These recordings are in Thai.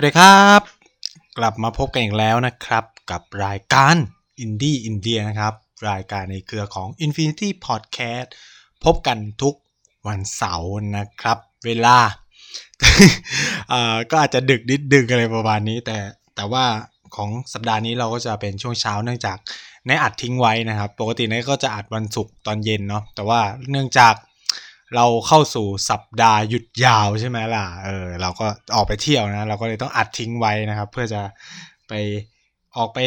สวัสดีครับ กลับมาพบกันอีกแล้วนะครับ กับรายการ Indie India นะครับ รายการในเครือของ Infinity Podcast พบกันทุกวันเสาร์นะครับ เวลาก็อาจจะดึกนิดดึกอะไรประมาณนี้ แต่แต่ว่าของสัปดาห์นี้เราก็จะเป็นช่วงเช้าเนื่องจากนายอัดทิ้งไว้นะครับ ปกตินายก็จะอัดวันศุกร์ตอนเย็นเนาะแต่ว่าเนื่องจาก เราเข้าสู่สัปดาห์หยุดยาวใช่ไหมล่ะ เออ เราก็ออกไปเที่ยวนะ เราก็เลยต้องอัดทิ้งไว้นะครับ เพื่อจะไปออกไป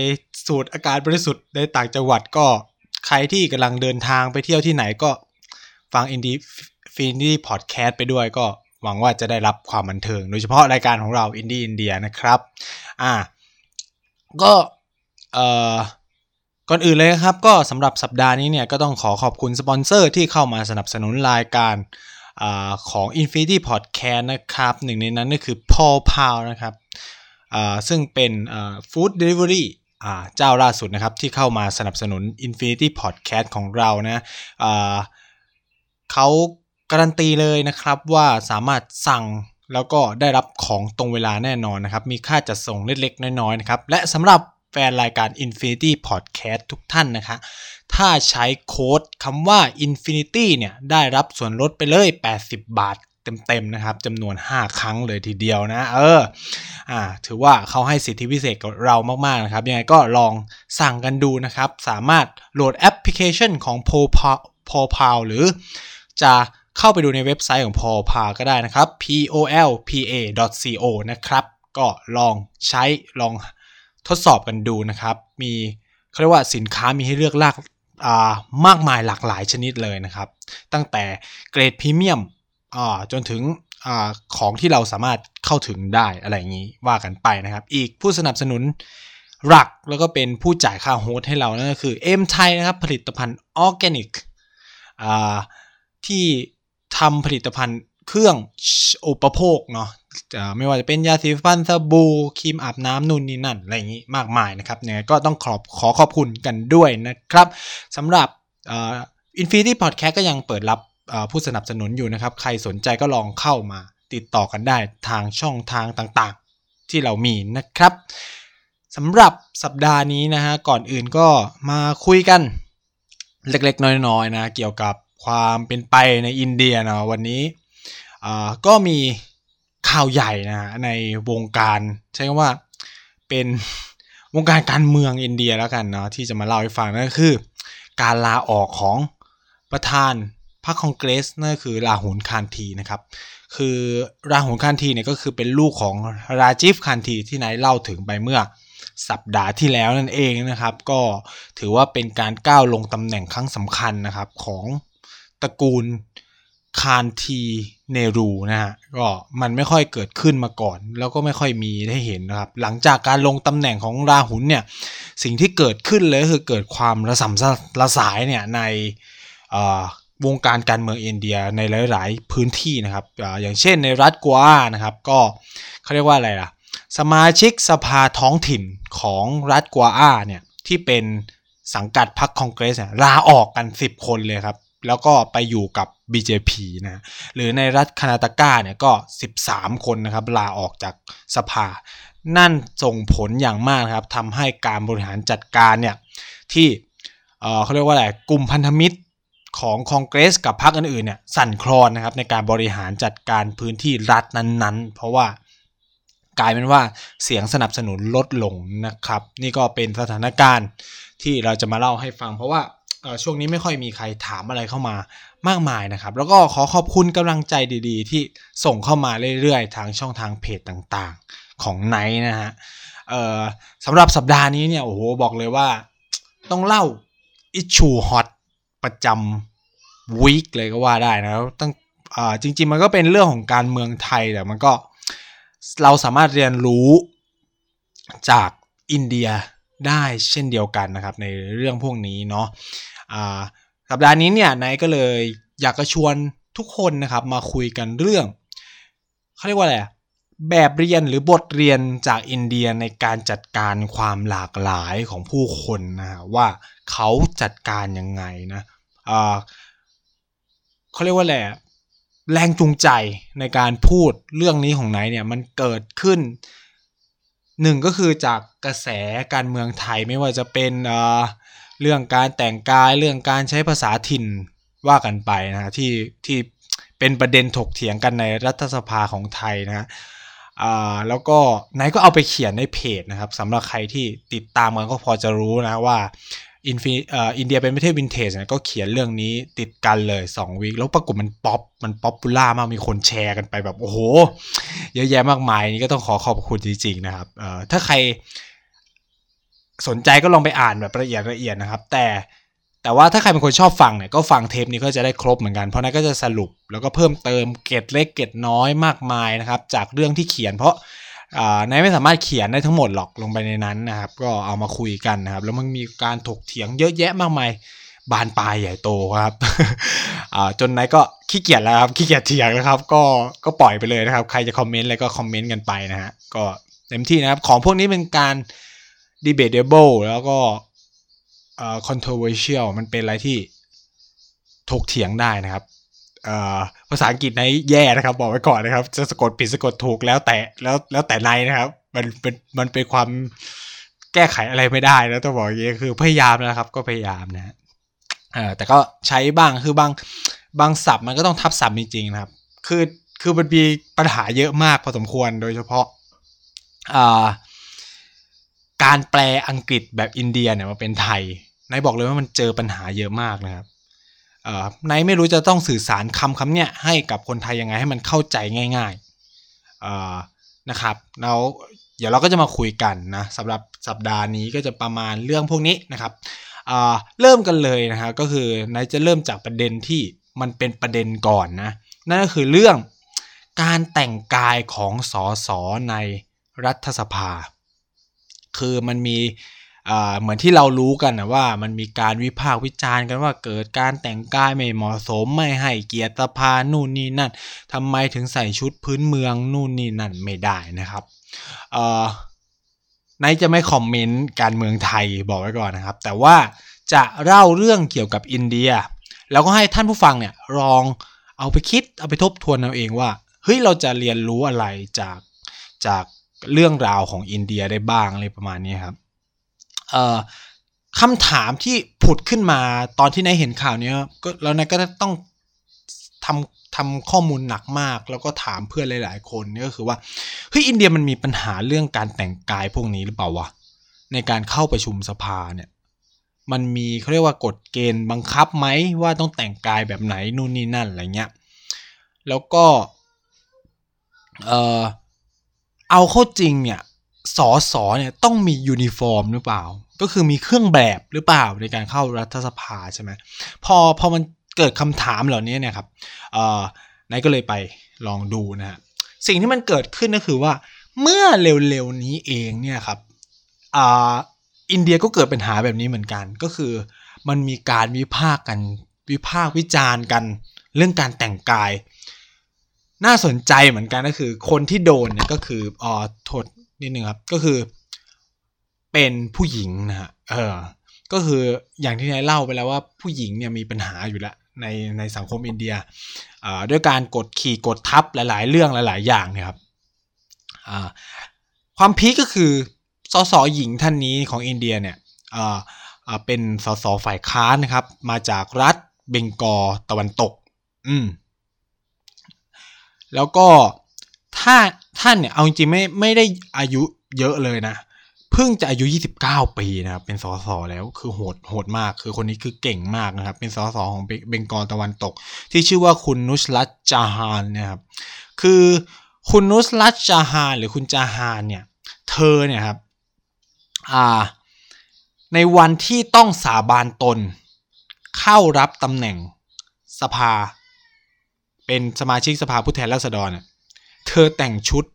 สูดอากาศบริสุทธิ์ในต่างจังหวัดก็ใครที่กำลังเดินทางไปเที่ยวที่ไหนก็ฟัง Infinity Podcast ไปด้วยก็หวังว่าจะได้รับความบันเทิง โดยเฉพาะรายการของเรา Indie India นะครับ อ่า ก็เอ่อ ก่อนอื่นเลยครับก็สำหรับสัปดาห์นี้เนี่ยก็ต้องขอขอบคุณสปอนเซอร์ที่เข้ามาสนับสนุนรายการอของ Infinity Podcast นะครับหนึ่งในนั้นก็คือ Paul p o w นะครับซึ่งเป็นฟู้ดเดลิเวอรี่เจ้าล่าสุดนะครับที่เข้ามาสนับสนุน Infinity Podcast ของเรานะเขาการันตีเลยนะครับว่าสามารถสั่งแล้วก็ได้รับของตรงเวลาแน่นอนนะครับ มีค่าจัดส่งเล็กๆ น้อยๆนะครับ และสำหรับ แฟนรายการ Infinity Podcast ทุกท่านนะคะ ถ้าใช้โค้ดคำว่า Infinity เนี่ยได้รับส่วนลดไปเลย 80 บาทเต็มๆนะครับจำนวน 5 ครั้งเลยทีเดียวนะ เอออ่าถือว่าเขาให้สิทธิพิเศษกับเรามาก ๆ นะครับ ยังไงก็ลองสั่งกันดูนะครับ สามารถโหลดแอปพลิเคชันของ p o p a l หรือจะเข้าไปดูในเว็บไซต์ของ p o p a ก็ได้นะครับ p o l p a co นะครับ ก็ลองใช้ลอง ทดสอบกันดูนะครับ มีเขาเรียกว่าสินค้ามีให้เลือกหลากมากมายหลากหลายชนิดเลยนะครับ ตั้งแต่เกรดพรีเมียมจนถึงอของที่เราสามารถเข้าถึงได้อะไรอย่างนี้ว่ากันไปนะครับ อีกผู้สนับสนุนหลักแล้วก็เป็นผู้จ่ายค่า host ให้เรานั่นก็คือเอ็มไทยนะครับ ผลิตภัณฑ์ออร์แกนิกที่ทำผลิตภัณฑ์เครื่องอุปโภคเนาะ ไม่ว่าจะเป็นยาสีฟันสบู่ครีมอาบน้ำนู่นนี่นั่นอะไรอย่างนี้มากมายนะครับเนี่ยก็ต้องขอบขอขอบคุณกันด้วยนะครับสำหรับ Infinity Podcast ก็ยังเปิดรับผู้สนับสนุนอยู่นะครับ ใครสนใจก็ลองเข้ามาติดต่อกันได้ทางช่องทางต่างๆ ที่เรามีนะครับสำหรับสัปดาห์นี้นะฮะก่อนอื่นก็มาคุยกันเล็กๆ น้อยๆนะเกี่ยวกับความเป็นไปในอินเดียนะวันนี้ก็มี ข่าวใหญ่นะในวงการ ใช้คำว่าเป็นวงการการเมืองอินเดียแล้วกันเนาะที่จะมาเล่าให้ฟังนั่นก็คือ การลาออกของประธานพรรคคองเกรสนั่นคือราหุลคานทีนะครับ คือราหุลคานทีเนี่ยก็คือเป็นลูกของราจิฟคานทีที่นายเล่าถึงไปเมื่อสัปดาห์ที่แล้วนั่นเองนะครับ ก็ถือว่าเป็นการก้าวลงตำแหน่งครั้งสำคัญนะครับของตระกูล คานทีเนรูนะฮะก็มันไม่ค่อยเกิดขึ้นมาก่อน แล้วก็ไม่ค่อยมีให้เห็นนะครับ หลังจากการลงตำแหน่งของราหุนเนี่ยสิ่งที่เกิดขึ้นเลยคือเกิดความระสำระสายเนี่ยในวงการการเมืองอินเดียในหลาย ๆ พื้นที่นะครับอย่างเช่นในรัฐกัวนะครับก็เขาเรียกว่าอะไรล่ะสมาชิกสภาท้องถิ่นของรัฐกัวาเนี่ยที่เป็นสังกัดพรรคคองเกรสลาออกกัน 10 คนเลยครับ แล้วก็ไปอยู่กับ BJP นะหรือในรัฐคานาตากาเนี่ยก็ 13 คนนะครับลาออกจากสภา นั่นส่งผลอย่างมากครับทำให้การบริหารจัดการเนี่ยที่เขาเรียกว่าอะไรกลุ่มพันธมิตรของคอนเกรสกับพรรคอื่นๆเนี่ยสั่นคลอนนะครับในการบริหารจัดการพื้นที่รัฐนั้นๆ เพราะว่ากลายเป็นว่าเสียงสนับสนุนลดลงนะครับ นี่ก็เป็นสถานการณ์ที่เราจะมาเล่าให้ฟัง เพราะว่า ช่วงนี้ไม่ค่อยมีใครถามอะไรเข้ามามากมายนะครับ แล้วก็ขอขอบคุณกำลังใจดีๆ ที่ส่งเข้ามาเรื่อยๆ ทางช่องทางเพจต่างๆของไนท์นะฮะสำหรับสัปดาห์นี้เนี่ยโอ้โหบอกเลยว่าต้องเล่าอิชูฮอตประจำวีคเลยก็ว่าได้นะตั้งจริง ๆ มันก็เป็นเรื่องของการเมืองไทยแต่มันก็เราสามารถเรียนรู้จากอินเดียได้เช่นเดียวกันนะครับในเรื่องพวกนี้เนาะ สัปดาห์นี้เนี่ยนายก็เลยอยากจะชวนทุกคนนะครับมาคุยกันเรื่องเขาเรียกว่าอะไรแบบเรียนหรือบทเรียนจากอินเดียในการจัดการความหลากหลายของผู้คนนะว่าเขาจัดการยังไงนะเขาเรียกว่าอะไรแรงจูงใจในการพูดเรื่องนี้ของไหนเนี่ยมันเกิดขึ้นหนึ่งก็คือจากกระแสการเมืองไทยไม่ว่าจะเป็น เรื่องการแต่งกายเรื่องการใช้ภาษาถิ่นว่ากันไปนะที่ที่เป็นประเด็นถกเถียงกันในรัฐสภาของไทยนะแล้วก็นายก็เอาไปเขียนในเพจนะครับสำหรับใครที่ติดตามกันก็พอจะรู้นะว่าอินฟิอินเดียเป็นประเทศวินเทจนะก็เขียนเรื่องนี้ติดกันเลย 2 week แล้วปรากฏมันป๊อปมัน popular มากมีคนแชร์กันไปแบบ โอ้โห เยอะแยะมากมายนี่ก็ต้องขอขอบคุณจริง ๆ นะครับถ้าใคร สนใจก็ลองไปอ่านแบบละเอียดละเอียดนะครับ แต่แต่ว่าถ้าใครเป็นคนชอบฟังเนี่ยก็ฟังเทปนี้ก็จะได้ครบเหมือนกัน เพราะนั้นก็จะสรุปแล้วก็เพิ่มเติมเกร็ดเล็กเกร็ดน้อยมากมายนะครับ จากเรื่องที่เขียน เพราะนายไม่สามารถเขียนได้ทั้งหมดหรอกลงไปในนั้นนะครับ ก็เอามาคุยกันนะครับ แล้วมันมีการถกเถียงเยอะแยะมากมายบานปลายใหญ่โตครับจนนายก็ขี้เกียจแล้วครับขี้เกียจเถียงนะครับ ก็ก็ปล่อยไปเลยนะครับ ใครจะคอมเมนต์อะไรก็คอมเมนต์กันไปนะฮะก็เต็มที่นะครับ ของพวกนี้เป็นการ debatable แล้วก็ controversial มันเป็นอะไรที่ถกเถียงได้นะครับภาษาอังกฤษในแย่นะครับ บอกไว้ก่อนนะครับ จะสะกดผิดสะกดถูกแล้วแต่แล้วแล้วแต่ในนะครับ มันเป็นมันเป็นความแก้ไขอะไรไม่ได้แล้วต้องบอกอย่างนี้คือพยายามนะครับ ก็พยายามนะแต่ก็ใช้บ้างคือบางบางศัพท์มันก็ต้องทับศัพท์จริงๆนะครับ คือคือมันมีปัญหาเยอะมากพอสมควรโดยเฉพาะอ่า การแปลอังกฤษแบบอินเดียเนี่ยมาเป็นไทยนายบอกเลยว่ามันเจอปัญหาเยอะมากนะครับนายไม่รู้จะต้องสื่อสารคำคำเนี้ยให้กับคนไทยยังไงให้มันเข้าใจง่ายๆนะครับแล้วเดี๋ยวเราก็จะมาคุยกันนะสำหรับสัปดาห์นี้ก็จะประมาณเรื่องพวกนี้นะครับเริ่มกันเลยนะครับก็คือนายจะเริ่มจากประเด็นที่มันเป็นประเด็นก่อนนะนั่นก็คือเรื่องการแต่งกายของสอสอในรัฐสภา คือมันมีเหมือนที่เรารู้กันนะว่ามันมีการวิพากษ์วิจารณ์กันว่าเกิดการแต่งกายไม่เหมาะสมไม่ให้เกียรติสภานู่นนี่นั่นทำไมถึงใส่ชุดพื้นเมืองนู่นนี่นั่นไม่ได้นะครับนายจะไม่คอมเมนต์การเมืองไทยบอกไว้ก่อนนะครับ แต่ว่าจะเล่าเรื่องเกี่ยวกับอินเดีย แล้วก็ให้ท่านผู้ฟังเนี่ยลองเอาไปคิดเอาไปทบทวนเอาเองว่าเฮ้ยเราจะเรียนรู้อะไรจากจาก เรื่องราวของอินเดียได้บ้างอะไรประมาณนี้ครับคำถามที่ผุดขึ้นมาตอนที่นายเห็นข่าวนี้ก็แล้วนายก็ต้องทำทำข้อมูลหนักมาก แล้วก็ถามเพื่อนหลาย ๆ คนนี่ก็คือว่าเฮ้ยอินเดียมันมีปัญหาเรื่องการแต่งกายพวกนี้หรือเปล่าวะในการเข้าประชุมสภาเนี่ยมันมีเขาเรียกว่ากฎเกณฑ์บังคับไหมว่าต้องแต่งกายแบบไหนนู่นนี่นั่นอะไรเงี้ยแล้วก็เออ เอาเข้าจริงเนี่ยสอสอเนี่ยต้องมียูนิฟอร์มหรือเปล่า ก็คือมีเครื่องแบบหรือเปล่าในการเข้ารัฐสภาใช่ไหมพอพอมันเกิดคำถามเหล่านี้เนี่ยครับเอ่อนายก็เลยไปลองดูนะฮะสิ่งที่มันเกิดขึ้นก็คือว่าเมื่อเร็วๆนี้เองเนี่ยครับอ่าอินเดียก็เกิดปัญหาแบบนี้เหมือนกัน ก็คือมันมีการวิพากษ์กันวิพากษ์วิจารณ์กัน เรื่องการแต่งกาย น่าสนใจเหมือนกันก็คือ คนที่โดนเนี่ยก็คืออ๋อโทษนิดนึงครับ ก็คือ เป็นผู้หญิงนะฮะเออ ก็คืออย่างที่นายเล่าไปแล้วว่าผู้หญิงเนี่ยมีปัญหาอยู่แล้วในในสังคมอินเดียด้วยการกดขี่กดทับหลาย ๆ เรื่องหลาย ๆ อย่างเนี่ยครับความพีคก็คือสสหญิงท่านนี้ของอินเดียเนี่ยเป็นสสฝ่ายค้านนะครับ มาจากรัฐเบงกอลตะวันตก อืม แล้วก็ถ้าท่านเนี่ยเอาจริงๆไม่ไม่ได้อายุเยอะเลยนะเพิ่งจะอายุ 29 ปีนะครับเป็นสสแล้วคือโหดโหดมาก คือคนนี้คือเก่งมากนะครับ เป็นสสของเบงกอลตะวันตก ที่ชื่อว่าคุณนุสลัตจาฮานนะครับคือคุณนุสลัตจาฮานหรือคุณจาฮานเนี่ยเธอเนี่ยครับอ่าในวันที่ต้องสาบานตน เข้ารับตำแหน่งสภา เป็นสมาชิกสภาผู้แทนราษฎรเธอแต่งชุด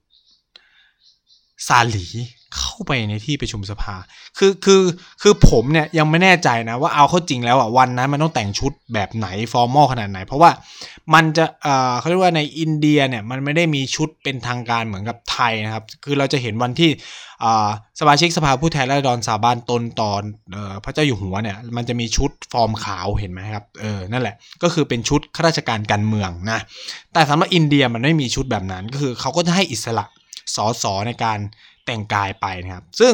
ซาหลี เข้าไปในที่ประชุมสภา คือคือคือผมเนี่ยยังไม่แน่ใจนะว่าเอาเข้าจริงแล้วอะวันนั้นมันต้องแต่งชุดแบบไหนformal ขนาดไหน เพราะว่ามันจะเอ่อเขาเรียกว่าในอินเดียเนี่ยมันไม่ได้มีชุดเป็นทางการเหมือนกับไทยนะครับ คือเราจะเห็นวันที่อ่าสมาชิกสภาผู้แทนราษฎรสาบานตนตอนเอ่อพระเจ้าอยู่หัวเนี่ยมันจะมีชุดฟอร์มขาวเห็นไหมครับเออนั่นแหละก็คือเป็นชุดข้าราชการการเมืองนะแต่สำหรับอินเดียมันไม่มีชุดแบบนั้นก็คือเขาก็จะให้อิสระสอสอในการ แต่งกายไปนะครับ ซึ่ง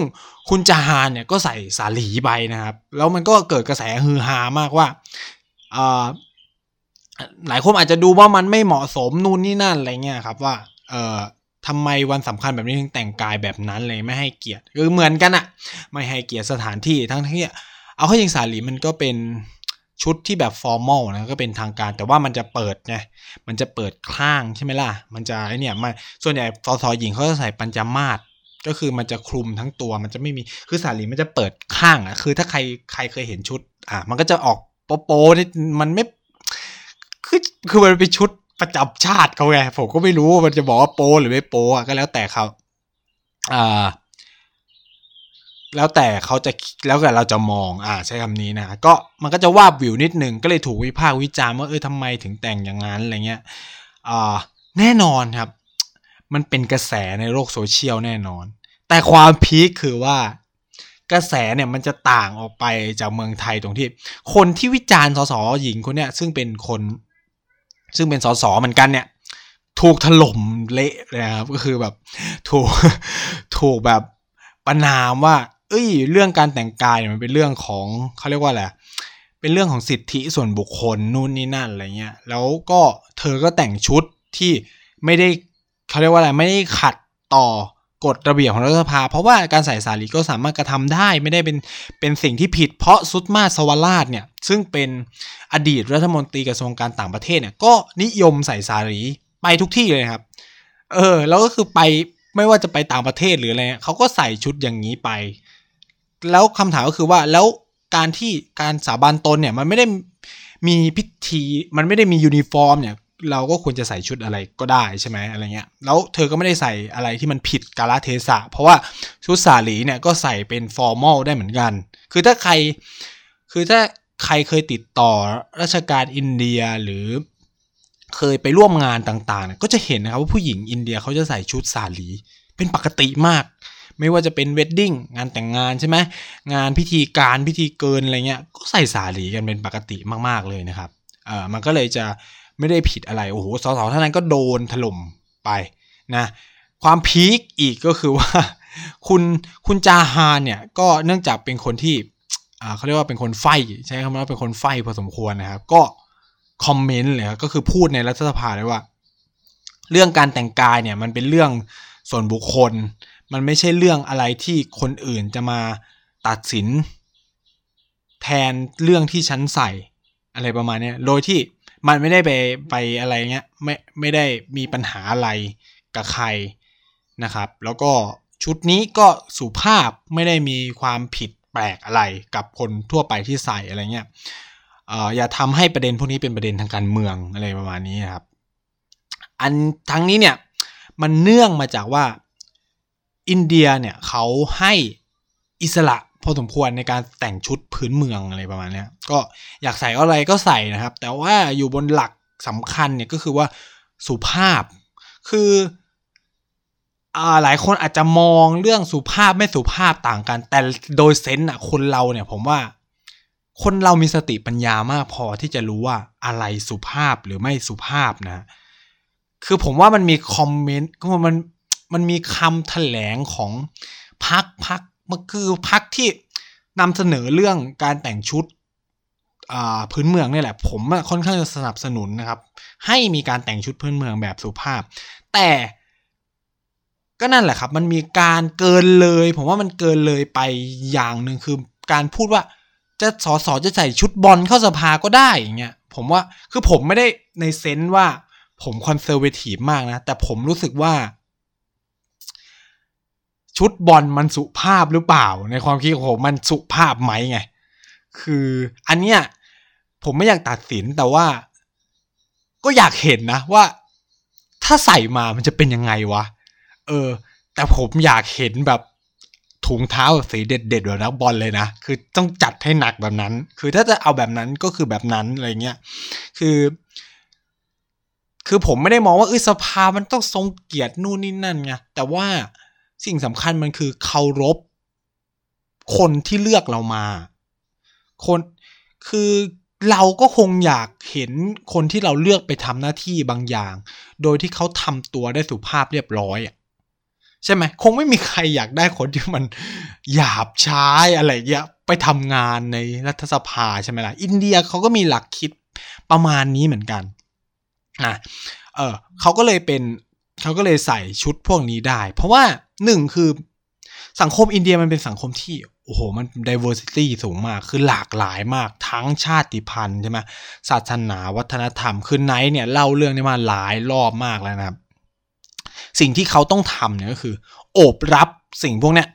คุณจาฮานเนี่ยก็ใส่ส่าหรีไปนะครับ แล้วมันก็เกิดกระแสฮือฮามากว่าหลายคนอาจจะดูว่ามันไม่เหมาะสมนู่นนี่นั่นอะไรเงี้ยครับว่าเออทำไมวันสำคัญแบบนี้ถึงแต่งกายแบบนั้นเลยไม่ให้เกียรติคือเหมือนกันอะไม่ให้เกียรติสถานที่ทั้งที่เอาเข้าจริงสาลีมันก็เป็นชุดที่แบบฟอร์มอลนะก็เป็นทางการแต่ว่ามันจะเปิดไงมันจะเปิดข้างใช่ไหมล่ะ มันจะไอเนี่ยมาส่วนใหญ่ฟอสหญิงเขาจะใส่ปัญจมาศ ก็คือมันจะคลุมทั้งตัวมันจะไม่มีคือสาลีมันจะเปิดข้างอะคือถ้าใครใครเคยเห็นชุด อะมันก็จะออกโป๊โป๊นี่มันไม่คือคือมันเป็นชุดประจำชาติเขาไงผมก็ไม่รู้ว่ามันจะบอกว่าโป๊หรือไม่โป๊อะก็แล้วแต่เขาอ่าแล้วแต่เขาจะแล้วแต่เราจะมองอ่าใช้คำนี้นะก็มันก็จะวาบวิวนิดหนึ่งก็เลยถูกวิพากษ์วิจารณ์ว่าเออทำไมถึงแต่งอย่างนั้นอะไรเงี้ยอ่าแน่นอนครับ มันเป็นกระแสในโลกโซเชียลแน่นอน แต่ความพีคคือว่ากระแสเนี่ยมันจะต่างออกไปจากเมืองไทยตรงที่ คนที่วิจารณ์สสหญิงคนเนี้ยซึ่งเป็นคน ซึ่งเป็นสสเหมือนกันเนี่ย ถูกถล่มเละนะครับก็คือแบบถูกถูกแบบประนามว่า เอ้ย เรื่องการแต่งกายมันเป็นเรื่องของเขาเรียกว่าอะไรเป็นเรื่องของสิทธิส่วนบุคคลนู่นนี่นั่นอะไรเงี้ยแล้วก็เธอก็แต่งชุดที่ไม่ได้ เขาเรียกว่าอะไรไม่ได้ขัดต่อกฎระเบียบของรัฐสภา เพราะว่าการใส่สาลีก็สามารถกระทำได้ไม่ได้เป็นเป็นสิ่งที่ผิด เพราะซุดมาสวราชเนี่ยซึ่งเป็นอดีตรัฐมนตรีกระทรวงการต่างประเทศเนี่ยก็นิยมใส่สาลีไปทุกที่เลยครับ เออแล้วก็คือไปไม่ว่าจะไปต่างประเทศหรืออะไรเขาก็ใส่ชุดอย่างนี้ไป แล้วคำถามก็คือว่าแล้วการที่การสาบานตนเนี่ยมันไม่ได้มีพิธีมันไม่ได้มียูนิฟอร์มเนี่ย เราก็ควรจะใส่ชุดอะไรก็ได้ใช่ไหมอะไรเงี้ยแล้วเธอก็ไม่ได้ใส่อะไรที่มันผิดกาลเทศะ เพราะว่าชุดส่าหรีเนี่ยก็ใส่เป็น formal ได้เหมือนกัน คือถ้าใครคือถ้าใครเคยติดต่อราชการอินเดียหรือเคยไปร่วมงานต่างๆ ก็จะเห็นนะครับว่าผู้หญิงอินเดียเขาจะใส่ชุดส่าหรีเป็นปกติมาก ไม่ว่าจะเป็น wedding งานแต่งงานใช่ไหมงานพิธีการพิธีเกินอะไรเงี้ยก็ใส่สาลีกันเป็นปกติมากๆเลยนะครับเออมันก็เลยจะ ไม่ได้ผิดอะไร โอ้โหสสท่านนั้นก็โดนถล่มไปนะความพีคอีกก็คือว่า คุณคุณจาฮานเนี่ยก็เนื่องจากเป็นคนที่เขาเรียกว่าเป็นคนไฟใช้คำว่าเป็นคนไฟพอสมควรนะครับ ก็คอมเมนต์เลยก็คือพูดในรัฐสภาเลยว่า เรื่องการแต่งกายเนี่ยมันเป็นเรื่องส่วนบุคคล มันไม่ใช่เรื่องอะไรที่คนอื่นจะมาตัดสิน แทนเรื่องที่ฉันใส่อะไรประมาณนี้โดยที่ มันไม่ได้ไปไปอะไรเงี้ยไม่ไม่ได้มีปัญหาอะไรกับใครนะครับ แล้วก็ชุดนี้ก็สุภาพไม่ได้มีความผิดแปลกอะไรกับคนทั่วไปที่ใส่อะไรเงี้ยอย่าทำให้ประเด็นพวกนี้เป็นประเด็นทางการเมืองอะไรประมาณนี้ครับ อันทั้งนี้เนี่ยมันเนื่องมาจากว่าอินเดียเนี่ยเขาให้อิสระ พอสมควรในการแต่งชุดพื้นเมืองอะไรประมาณนี้ก็อยากใส่อะไรก็ใส่นะครับ แต่ว่าอยู่บนหลักสำคัญเนี่ยก็คือว่าสุภาพ คืออ่าหลายคนอาจจะมองเรื่องสุภาพไม่สุภาพต่างกัน แต่โดยเซนต์อะคนเราเนี่ยผมว่า คนเรามีสติปัญญามากพอที่จะรู้ว่าอะไรสุภาพหรือไม่สุภาพนะ คือผมว่ามันมีคอมเมนต์ก็มันมันมีคำแถลงของพักพัก มันคือพักที่นำเสนอเรื่องการแต่งชุดพื้นเมืองนี่แหละ ผมค่อนข้างจะสนับสนุนนะครับ ให้มีการแต่งชุดพื้นเมืองแบบสุภาพ แต่ก็นั่นแหละครับ มันมีการเกินเลย ผมว่ามันเกินเลยไปอย่างหนึ่งคือการพูดว่าจะสอสอจะใส่ชุดบอลเข้าสภาก็ได้อย่างเงี้ยผมว่าคือผมไม่ได้ในเซนส์ว่าผมคอนเซอร์เวทีฟมากนะ แต่ผมรู้สึกว่า ชุดบอลมันสุภาพหรือเปล่า ในความคิดของผมมันสุภาพไหมไง คืออันเนี้ยผมไม่อยากตัดสินแต่ว่า ก็อยากเห็นนะว่า ถ้าใส่มามันจะเป็นยังไงวะ เออ แต่ผมอยากเห็นแบบถุงเท้าสีเด็ดๆแบบนักบอลเลยนะ คือต้องจัดให้หนักแบบนั้น คือถ้าจะเอาแบบนั้นก็คือแบบนั้นอะไรเงี้ย คือ คือผมไม่ได้มองว่าเออสภามันต้องทรงเกียรตินู่นนี่นั่นไง แต่ว่า สิ่งสำคัญมันคือเคารพคนที่เลือกเรามา คนคือเราก็คงอยากเห็นคนที่เราเลือกไปทำหน้าที่บางอย่าง โดยที่เขาทำตัวได้สุภาพเรียบร้อยอะใช่ไหมคงไม่มีใครอยากได้คนที่มันหยาบช้าอะไรเงี้ยไปทำงานในรัฐสภาใช่ไหมล่ะอินเดียเขาก็มีหลักคิดประมาณนี้เหมือนกันนะเออเขาก็เลยเป็นเขาก็เลยใส่ชุดพวกนี้ได้ เพราะว่า หนึ่งคือสังคมอินเดียมันเป็นสังคมที่โอ้โห มัน diversity สูงมาก คือหลากหลายมาก ทั้งชาติพันธุ์ใช่ไหมศาสนาวัฒนธรรม คือไนท์เนี่ย เล่าเรื่องนี้มาหลายรอบมากแล้วนะครับ สิ่งที่เขาต้องทำเนี่ยก็คือ โอบรับสิ่งพวกเนี้ย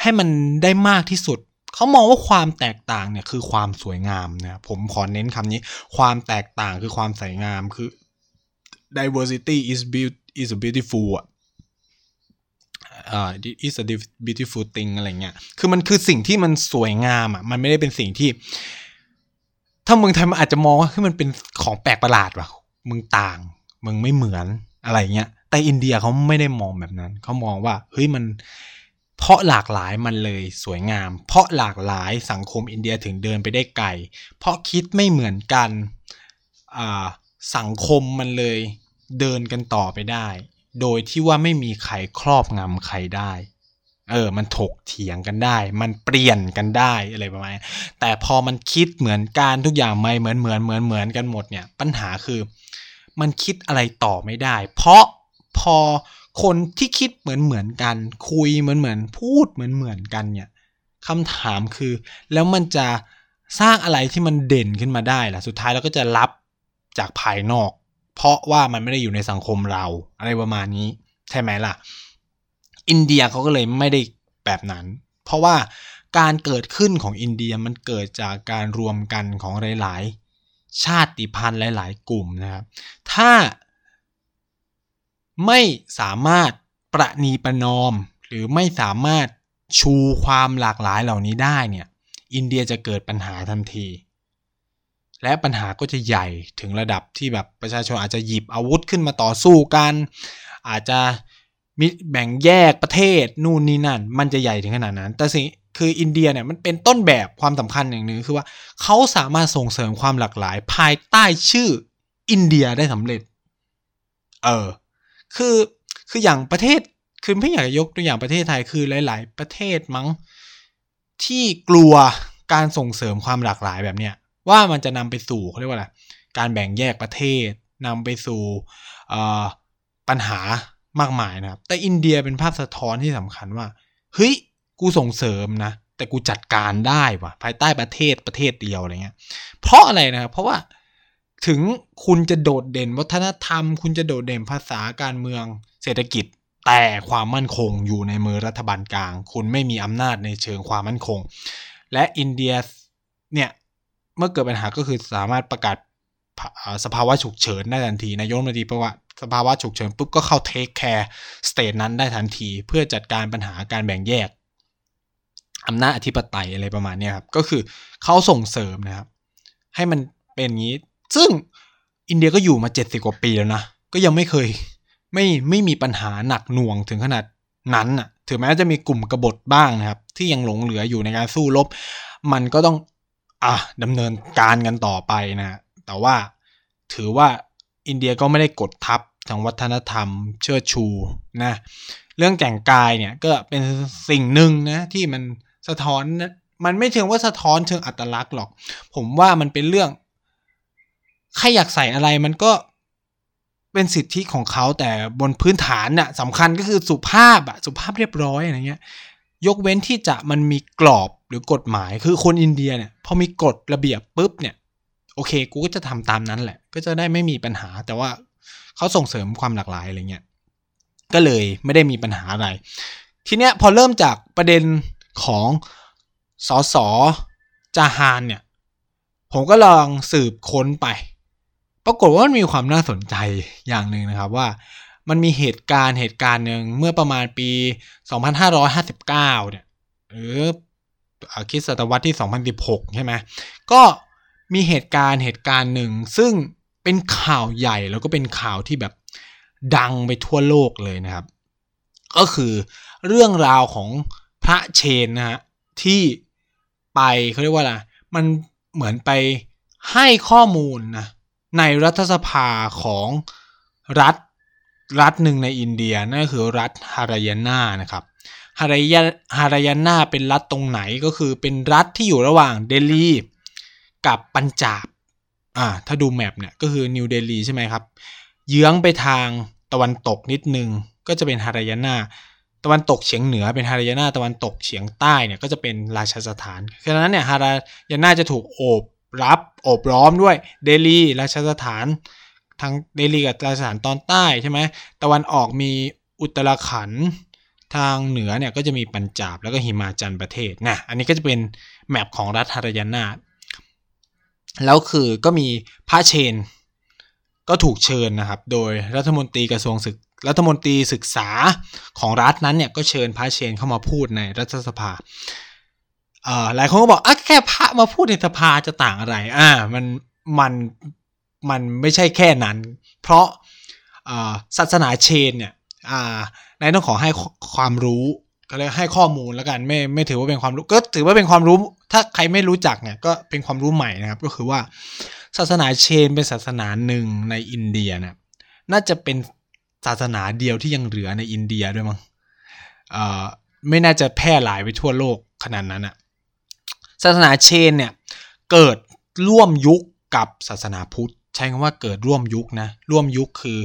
ให้มันได้มากที่สุด เขามองว่าความแตกต่างเนี่ยคือความสวยงามนะผมขอเน้นคำนี้ ความแตกต่างคือความสวยงาม คือ diversity is beauty is beautiful อะ อ่า is a beautiful thing อะไรเงี้ย คือมันคือสิ่งที่มันสวยงามอะ มันไม่ได้เป็นสิ่งที่ ถ้าเมืองไทยมันอาจจะมองว่าคือมันเป็นของแปลกประหลาดว่ะมึงต่าง มึงไม่เหมือนอะไรเงี้ย แต่อินเดียเขาไม่ได้มองแบบนั้น เขามองว่า เฮ้ยมัน เพราะหลากหลายมันเลยสวยงาม เพราะหลากหลายสังคมอินเดียถึงเดินไปได้ไกล เพราะคิดไม่เหมือนกัน อ่า สังคมมันเลยเดินกันต่อไปได้ โดยที่ว่าไม่มีใครครอบงำใครได้ เออ มันถกเถียงกันได้ มันเปลี่ยนกันได้อะไรประมาณแต่พอมันคิดเหมือนกันทุกอย่างไม่เหมือนเหมือนเหมือนเหมือนกันหมดเนี่ย ปัญหาคือ มันคิดอะไรต่อไม่ได้ เพราะพอคนที่คิดเหมือนเหมือนกัน คุยเหมือนเหมือนพูดเหมือนเหมือนกันเนี่ยคำถามคือ แล้วมันจะสร้างอะไรที่มันเด่นขึ้นมาได้ล่ะ สุดท้ายเราก็จะรับจากภายนอก เพราะว่ามันไม่ได้อยู่ในสังคมเราอะไรประมาณนี้ ใช่ไหมล่ะ อินเดียเขาก็เลยไม่ได้แบบนั้น เพราะว่าการเกิดขึ้นของอินเดียมันเกิดจากการรวมกันของหลาย ๆ ชาติพันธุ์หลาย ๆ กลุ่มนะครับ ถ้าไม่สามารถประนีประนอม หรือไม่สามารถชูความหลากหลายเหล่านี้ได้เนี่ย อินเดียจะเกิดปัญหาทันที และปัญหาก็จะใหญ่ถึงระดับที่แบบประชาชนอาจจะหยิบอาวุธขึ้นมาต่อสู้กัน อาจจะมีแบ่งแยกประเทศนู่นนี่นั่น มันจะใหญ่ถึงขนาดนั้น แต่สิคืออินเดียเนี่ยมันเป็นต้นแบบความสำคัญอย่างหนึ่งคือว่าเขาสามารถส่งเสริมความหลากหลาย ภายใต้ชื่ออินเดียได้สำเร็จ เออ คือคืออย่างประเทศคือไม่อยากยกตัวอย่างประเทศไทยคือหลาย ๆ ประเทศมั้งที่กลัวการส่งเสริมความหลากหลายแบบเนี้ย ว่ามันจะนำไปสู่เขาเรียกว่าอะไรการแบ่งแยกประเทศนำไปสู่ปัญหามากมายนะครับ แต่อินเดียเป็นภาพสะท้อนที่สำคัญว่าเฮ้ยกูส่งเสริมนะ แต่กูจัดการได้ว่ะภายใต้ประเทศประเทศเดียวอะไรเงี้ย เพราะอะไรนะครับเพราะว่าถึงคุณจะโดดเด่นวัฒนธรรม คุณจะโดดเด่นภาษาการเมืองเศรษฐกิจ แต่ความมั่นคงอยู่ในมือรัฐบาลกลาง คุณไม่มีอำนาจในเชิงความมั่นคง และอินเดียเนี่ย เมื่อเกิดปัญหาก็คือสามารถประกาศสภาวะฉุกเฉินได้ทันทีนายกรัฐมนตรีประกาศสภาวะฉุกเฉินปุ๊บก็เข้า take care state นั้นได้ทันที เพื่อจัดการปัญหาการแบ่งแยกอำนาจอธิปไตยอะไรประมาณนี้ครับ ก็คือเขาส่งเสริมนะครับ ให้มันเป็นงี้ ซึ่งอินเดียก็อยู่มาเจ็ดสิบกว่าปีแล้วนะ ก็ยังไม่เคยไม่ไม่มีปัญหาหนักหน่วงถึงขนาดนั้นอะ ถึงแม้จะมีกลุ่มกบฏบ้างนะครับ ที่ยังหลงเหลืออยู่ในการสู้รบ มันก็ต้อง อะดำเนินการกันต่อไปนะแต่ว่าถือว่าอินเดียก็ไม่ได้กดทับทางวัฒนธรรมเชิดชูนะเรื่องแก่งกายเนี่ยก็เป็นสิ่งหนึ่งนะที่มันสะท้อนนะมันไม่เชิงว่าสะท้อนเชิงอัตลักษณ์หรอก ผมว่ามันเป็นเรื่องใครอยากใส่อะไรมันก็เป็นสิทธิของเขาแต่บนพื้นฐานน่ะสำคัญก็คือสุภาพอะสุภาพเรียบร้อยอะไรเงี้ย ยกเว้นที่จะมันมีกรอบ หรือกฎหมายคือคนอินเดียเนี่ยพอมีกฎระเบียบปุ๊บเนี่ยโอเค กูก็จะทำตามนั้นแหละ ก็จะได้ไม่มีปัญหา แต่ว่าเขาส่งเสริมความหลากหลายอะไรเงี้ยก็เลยไม่ได้มีปัญหาอะไร ทีเนี้ยพอเริ่มจากประเด็นของสอสอจาฮานเนี่ย ผมก็ลองสืบค้นไป ปรากฏว่ามันมีความน่าสนใจอย่างหนึ่งนะครับว่ามันมีเหตุการณ์เหตุการณ์หนึ่งเมื่อประมาณปี 2559 เนี่ยหรือ คิดศตวรรษที่ 2016 ใช่ไหมก็มีเหตุการณ์เหตุการณ์หนึ่ง ซึ่งเป็นข่าวใหญ่แล้วก็เป็นข่าวที่แบบดังไปทั่วโลกเลยนะครับ ก็คือเรื่องราวของพระเชนนะฮะที่ไปเขาเรียกว่าอะไรมันเหมือนไปให้ข้อมูลนะในรัฐสภาของรัฐรัฐหนึ่งในอินเดียนั่นก็คือรัฐฮารายานานะครับ ฮารายาฮารายานาเป็นรัฐตรงไหนก็คือเป็นรัฐที่อยู่ระหว่างเดลีกับปัญจาบอ่าถ้าดูแมปเนี่ยก็คือนิวเดลีใช่ไหมครับ เยื้องไปทางตะวันตกนิดนึงก็จะเป็นฮารายานาตะวันตกเฉียงเหนือเป็นฮารายานาตะวันตกเฉียงใต้เนี่ยก็จะเป็นราชสถานฉะนั้นเนี่ยฮารายานาจะถูกโอบรับโอบล้อมด้วยเดลีราชสถานทางเดลีกับราชสถานตอนใต้ใช่ไหมตะวันออกมีอุตรขัน ทางเหนือเนี่ยก็จะมีปัญจาบแล้วก็หิมาจันประเทศนะอันนี้ก็จะเป็นแมปของรัฐฮารยานาแล้วคือก็มีพระเชน ก็ถูกเชิญนะครับ โดยรัฐมนตรีกระทรวงศึกรัฐมนตรีศึกษาของรัฐนั้นเนี่ยก็เชิญพระเชนเข้ามาพูดในรัฐสภาเอ่อหลายคนก็บอกอะแค่พระมาพูดในสภาจะต่างอะไร อ่า มัน มัน มันไม่ใช่แค่นั้น เพราะศาสนาเชนเนี่ย อ่า นายต้องขอให้ความรู้ก็เลยให้ข้อมูลแล้วกันไม่ไม่ถือว่าเป็นความรู้ก็ถือว่าเป็นความรู้ ถ้าใครไม่รู้จักเนี่ยก็เป็นความรู้ใหม่นะครับ ก็คือว่าศาสนาเชนเป็นศาสนาหนึ่งในอินเดียเนี่ยน่าจะเป็นศาสนาเดียวที่ยังเหลือในอินเดียด้วยมั้งเอ่อไม่น่าจะแพร่หลายไปทั่วโลกขนาดนั้นอะศาสนาเชนเนี่ยเกิดร่วมยุคกับศาสนาพุทธ ใช้คำว่าเกิดร่วมยุคนะร่วมยุคคือ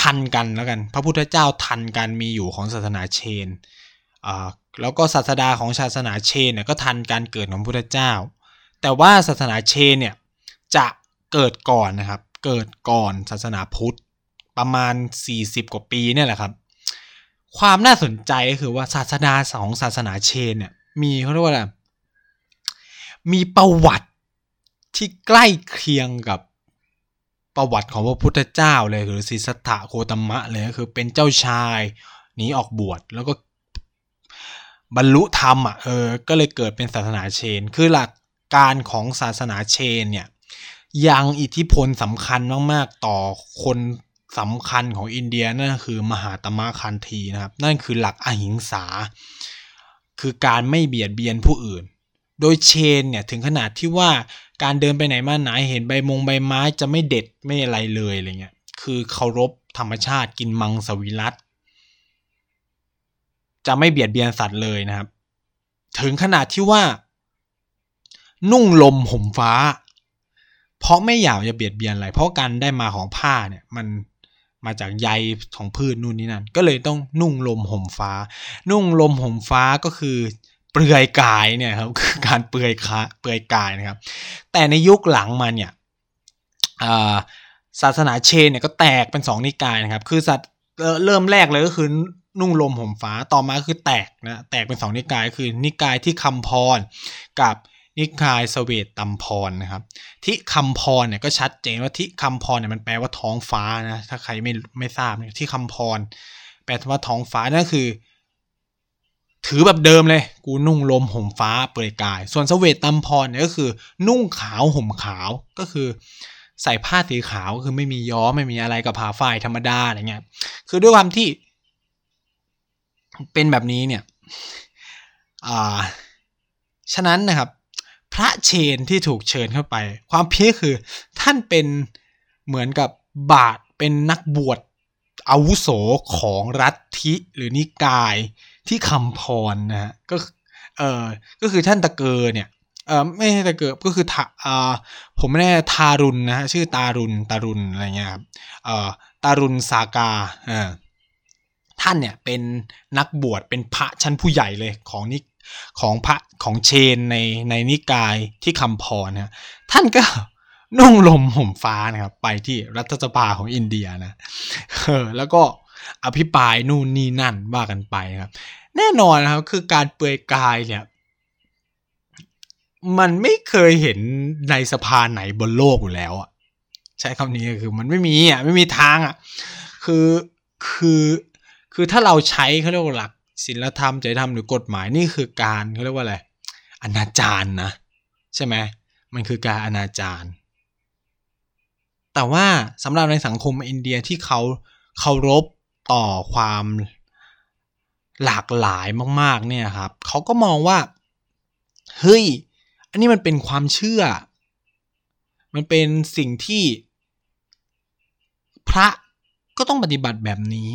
ทันกันแล้วกัน พระพุทธเจ้าทันกันมีอยู่ของศาสนาเชนแล้วก็ศาสดาของศาสนาเชนเนี่ยก็ทันการเกิดของพระพุทธเจ้า แต่ว่าศาสนาเชนเนี่ยจะเกิดก่อนนะครับ เกิดก่อนศาสนาพุทธประมาณ 40 กว่าปีเนี่ยแหละครับ ความน่าสนใจก็คือว่าศาสดาสองศาสนาเชนเนี่ยมีเขาเรียกว่าอะไรมีประวัติที่ใกล้เคียงกับ ประวัติของพระพุทธเจ้าเลยหรือสิสัทธะโคตมะเลยก็คือเป็นเจ้าชายหนีออกบวชแล้วก็บรรลุธรรมอะเออก็เลยเกิดเป็นศาสนาเชน คือหลักการของศาสนาเชนเนี่ยยังอิทธิพลสำคัญมากๆต่อคนสำคัญของอินเดียนั่นคือมหาตมะคันธีนะครับ นั่นคือหลักอหิงสา คือการไม่เบียดเบียนผู้อื่น โดยเชนเนี่ยถึงขนาดที่ว่า การเดินไปไหนมาไหนเห็นใบมงใบไม้จะไม่เด็ดไม่อะไรเลยอะไรเงี้ย คือเคารพธรรมชาติกินมังสวิรัตจะไม่เบียดเบียนสัตว์เลยนะครับ ถึงขนาดที่ว่า นุ่งลมห่มฟ้า เพราะไม่อยากจะเบียดเบียนอะไร เพราะการได้มาของผ้าเนี่ย มันมาจากใยของพืชนู่นนี่นั่น ก็เลยต้องนุ่งลมห่มฟ้า นุ่งลมห่มฟ้าก็คือ เปลือยกายเนี่ยครับคือการเปลือยคาเปลือยกายนะครับ แต่ในยุคหลังมาเนี่ยศาสนาเชนเนี่ยก็แตกเป็นสองนิกายนะครับ คือสัตว์เริ่มแรกเลยก็คือนุ่งลมห่มฟ้าต่อมาคือแตกนะแตกเป็นสองนิกายคือนิกายที่คำพรกับนิกายสเวตตัมพรนะครับที่คำพรเนี่ยก็ชัดเจนว่าที่คำพรเนี่ยมันแปลว่าท้องฟ้านะถ้าใครไม่ไม่ทราบเนี่ยที่คำพรแปลว่าท้องฟ้านั่นคือ ถือแบบเดิมเลย กูนุ่งลมห่มฟ้าเปลือยกาย ส่วนสเวตตัมพรเนี่ยก็คือ นุ่งขาวห่มขาวก็คือ ใส่ผ้าสีขาวก็คือไม่มีย้อมไม่มีอะไรกับผ้าฝ้ายธรรมดาอะไรเงี้ย คือด้วยความที่ เป็นแบบนี้เนี่ยอ่าฉะนั้นนะครับ พระเชนที่ถูกเชิญเข้าไป ความเพี้ยคือท่านเป็นเหมือนกับบาทเป็นนักบวชอาวุโสของรัฐทิหรือนิกาย ที่คำพรนะฮะก็เออก็คือท่านตะเกอเนี่ยเออไม่ใช่ตะเกอก็คือทาอ่าผมไม่แน่ทารุณนะฮะชื่อตารุณตารุณอะไรเงี้ยครับเอ่อตารุณสากาเออท่านเนี่ยเป็นนักบวชเป็นพระชั้นผู้ใหญ่เลยของนิของพระของเชนในในนิกายที่คำพรนะท่านก็นุ่งลมห่มฟ้านะครับ ไปที่รัฐสภาของอินเดียนะเออแล้วก็ อภิปรายนู่นนี่นั่นว่ากันไปครับ แน่นอนนะครับคือการเปลือยกายเนี่ย มันไม่เคยเห็นในสภาไหนบนโลกอยู่แล้วอะใช้คำนี้คือมันไม่มีอะไม่มีทางอะคือคือคือถ้าเราใช้เขาเรียกว่าหลักศีลธรรมจริยธรรมหรือกฎหมายนี่คือการเขาเรียกว่าอะไรอนาจารนะใช่ไหมมันคือการอนาจารแต่ว่าสำหรับในสังคมอินเดียที่เขาเคารพ ต่อความหลากหลายมาก ๆ เนี่ยครับเขาก็มองว่า เฮ้ย อันนี้มันเป็นความเชื่อ มันเป็นสิ่งที่ พระก็ต้องปฏิบัติแบบนี้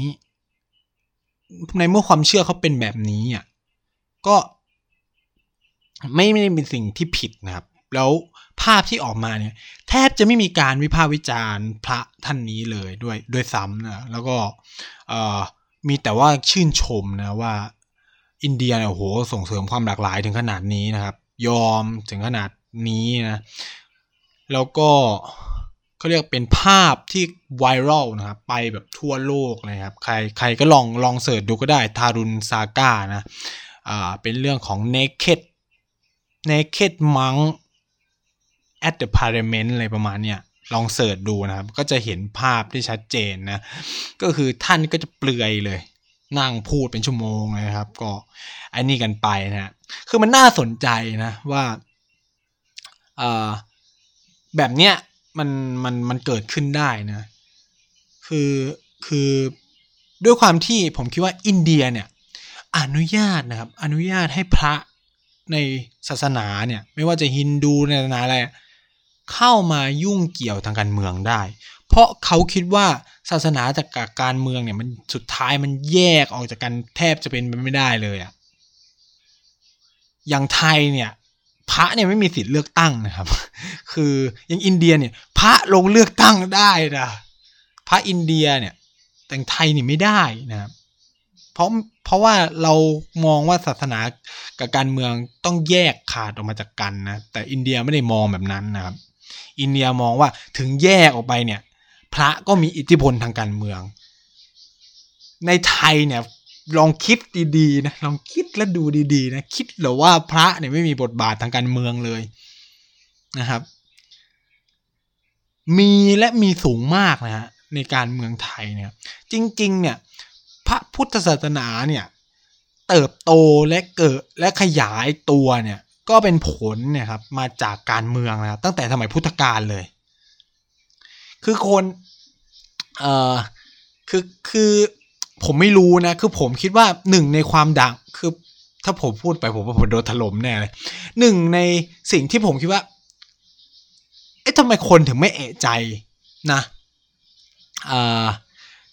ในเมื่อความเชื่อเขาเป็นแบบนี้อะก็ไม่ไม่ได้เป็นสิ่งที่ผิดนะครับ แล้ว ภาพที่ออกมาเนี่ยแทบจะไม่มีการวิพากษ์วิจารณ์พระท่านนี้เลยด้วยด้วยซ้ำนะแล้วก็มีแต่ว่าชื่นชมนะว่าอินเดียเนี่ยโหส่งเสริมความหลากหลายถึงขนาดนี้นะครับ ยอมถึงขนาดนี้นะแล้วก็เขาเรียกเป็นภาพที่ไวรัลนะครับไปแบบทั่วโลกเลยครับ ใครใครก็ลองลองเสิร์ชดูก็ได้ทารุณซาก้านะอ่าเป็นเรื่องของ naked naked monk at the parliament อะไรประมาณเนี้ยลองเสิร์ชดูนะครับ ก็จะเห็นภาพที่ชัดเจนนะ ก็คือท่านก็จะเปลือยเลย นั่งพูดเป็นชั่วโมงเลยครับ ก็อันนี้กันไปนะคือมันน่าสนใจนะว่าแบบเนี้ยมันมันมันเกิดขึ้นได้นะ คือคือด้วยความที่ผมคิดว่าอินเดียเนี่ย อนุญาตนะครับ อนุญาตให้พระในศาสนาเนี่ย ไม่ว่าจะฮินดูในศาสนาอะไร เข้ามายุ่งเกี่ยวทางการเมืองได้ เพราะเขาคิดว่าศาสนาจากการเมืองเนี่ยมันสุดท้ายมันแยกออกจากกันแทบจะเป็นไปไม่ได้เลยอะอย่างไทยเนี่ยพระเนี่ยไม่มีสิทธิ์เลือกตั้งนะครับ คืออย่างอินเดียเนี่ย พระลงเลือกตั้งได้นะพระอินเดียเนี่ยแต่ไทยนี่ไม่ได้นะครับเพราะเพราะว่าเรามองว่าศาสนากับการเมืองต้องแยกขาดออกมาจากกันนะแต่อินเดียไม่ได้มองแบบนั้นนะครับ อินเดียมองว่าถึงแยกออกไปเนี่ย พระก็มีอิทธิพลทางการเมือง ในไทยเนี่ยลองคิดดีๆนะลองคิดและดูดีๆนะคิดหรือว่าพระเนี่ยไม่มีบทบาททางการเมืองเลยนะครับ มีและมีสูงมากนะฮะในการเมืองไทยเนี่ย จริง ๆ เนี่ย พระพุทธศาสนาเนี่ย เติบโตและเกิดและขยายตัวเนี่ย ก็เป็นผลเนี่ยครับมาจากการเมืองนะครับตั้งแต่สมัยพุทธกาลเลย คือคนเอ่อคือคือผมไม่รู้นะ คือผมคิดว่าหนึ่งในความดังคือถ้าผมพูดไปผมว่าผมโดนถล่มแน่เลยหนึ่งในสิ่งที่ผมคิดว่าเอ๊ะทำไมคนถึงไม่เอะใจนะอ่า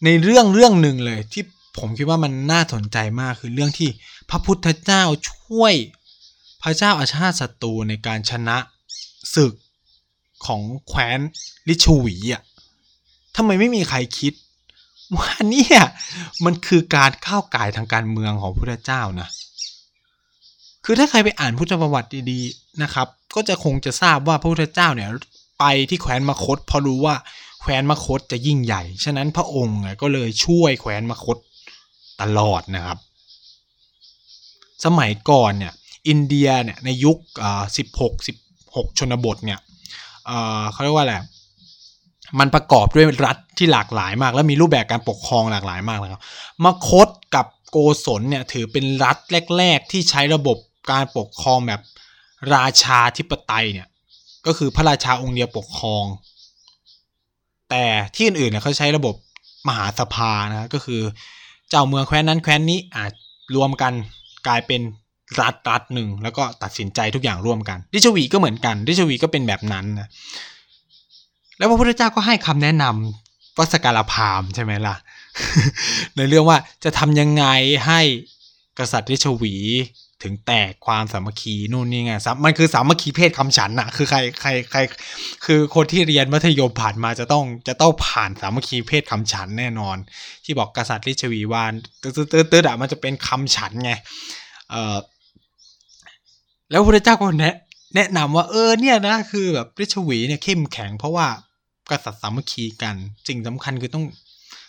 ในเรื่องเรื่องหนึ่งเลยที่ผมคิดว่ามันน่าสนใจมากคือเรื่องที่พระพุทธเจ้าช่วย พระเจ้าอาชาติศัตรูในการชนะศึกของแคว้นลิชูวีอะทำไมไม่มีใครคิด ว่าเนี่ยมันคือการข้าวกายทางการเมืองของพระเจ้านะ คือถ้าใครไปอ่านพุทธประวัติดีๆนะครับ ก็จะคงจะทราบว่าพระพุทธเจ้าเนี่ยไปที่แคว้นมคตเพราะรู้ว่าแคว้นมคตจะยิ่งใหญ่ ฉะนั้นพระองค์ก็เลยช่วยแคว้นมคตตลอดนะครับ สมัยก่อนเนี่ย อินเดียเนี่ยในยุคสิบหกสิบหกชนบทเนี่ยเขาเรียกว่าอะไรมันประกอบด้วยรัฐที่หลากหลายมาก และมีรูปแบบการปกครองหลากหลายมากนะครับมคตกับโกศลเนี่ยถือเป็นรัฐแรก ๆ ที่ใช้ระบบการปกครองแบบราชาธิปไตยเนี่ยก็คือพระราชาองค์เดียวปกครอง แต่ที่อื่นๆเนี่ยเขาใช้ระบบมหาสภานะก็คือ เจ้าเมืองแคว้นนั้นแคว้นนี้อาจรวมกันกลายเป็น รัฐรัฐหนึ่งแล้วก็ตัดสินใจทุกอย่างร่วมกันดิชวีก็เหมือนกันดิชวีก็เป็นแบบนั้นนะแล้วพระพุทธเจ้าก็ให้คำแนะนำวัสการพามใช่ไหมล่ะ ในเรื่องว่าจะทำยังไงให้กษัตริย์ดิชวีถึงแตกความสามัคคีนู่นนี่ไงมันคือสามัคคีเพศคำฉันอะคือใครใครใคร คือคนที่เรียนมัธยมผ่านมาจะต้องจะต้องผ่านสามัคคีเพศคำฉันแน่นอน ที่บอกกษัตริย์ดิชวีวานตืดตืดตืดอะมันจะเป็นคำฉันไงเอ่อ แล้วพระเจ้าก็แนะแนะนำว่าเออเนี่ยนะคือแบบฤชวีเนี่ยเข้มแข็งเพราะว่ากษัตริย์สามัคคีกันสิ่งสำคัญคือต้อง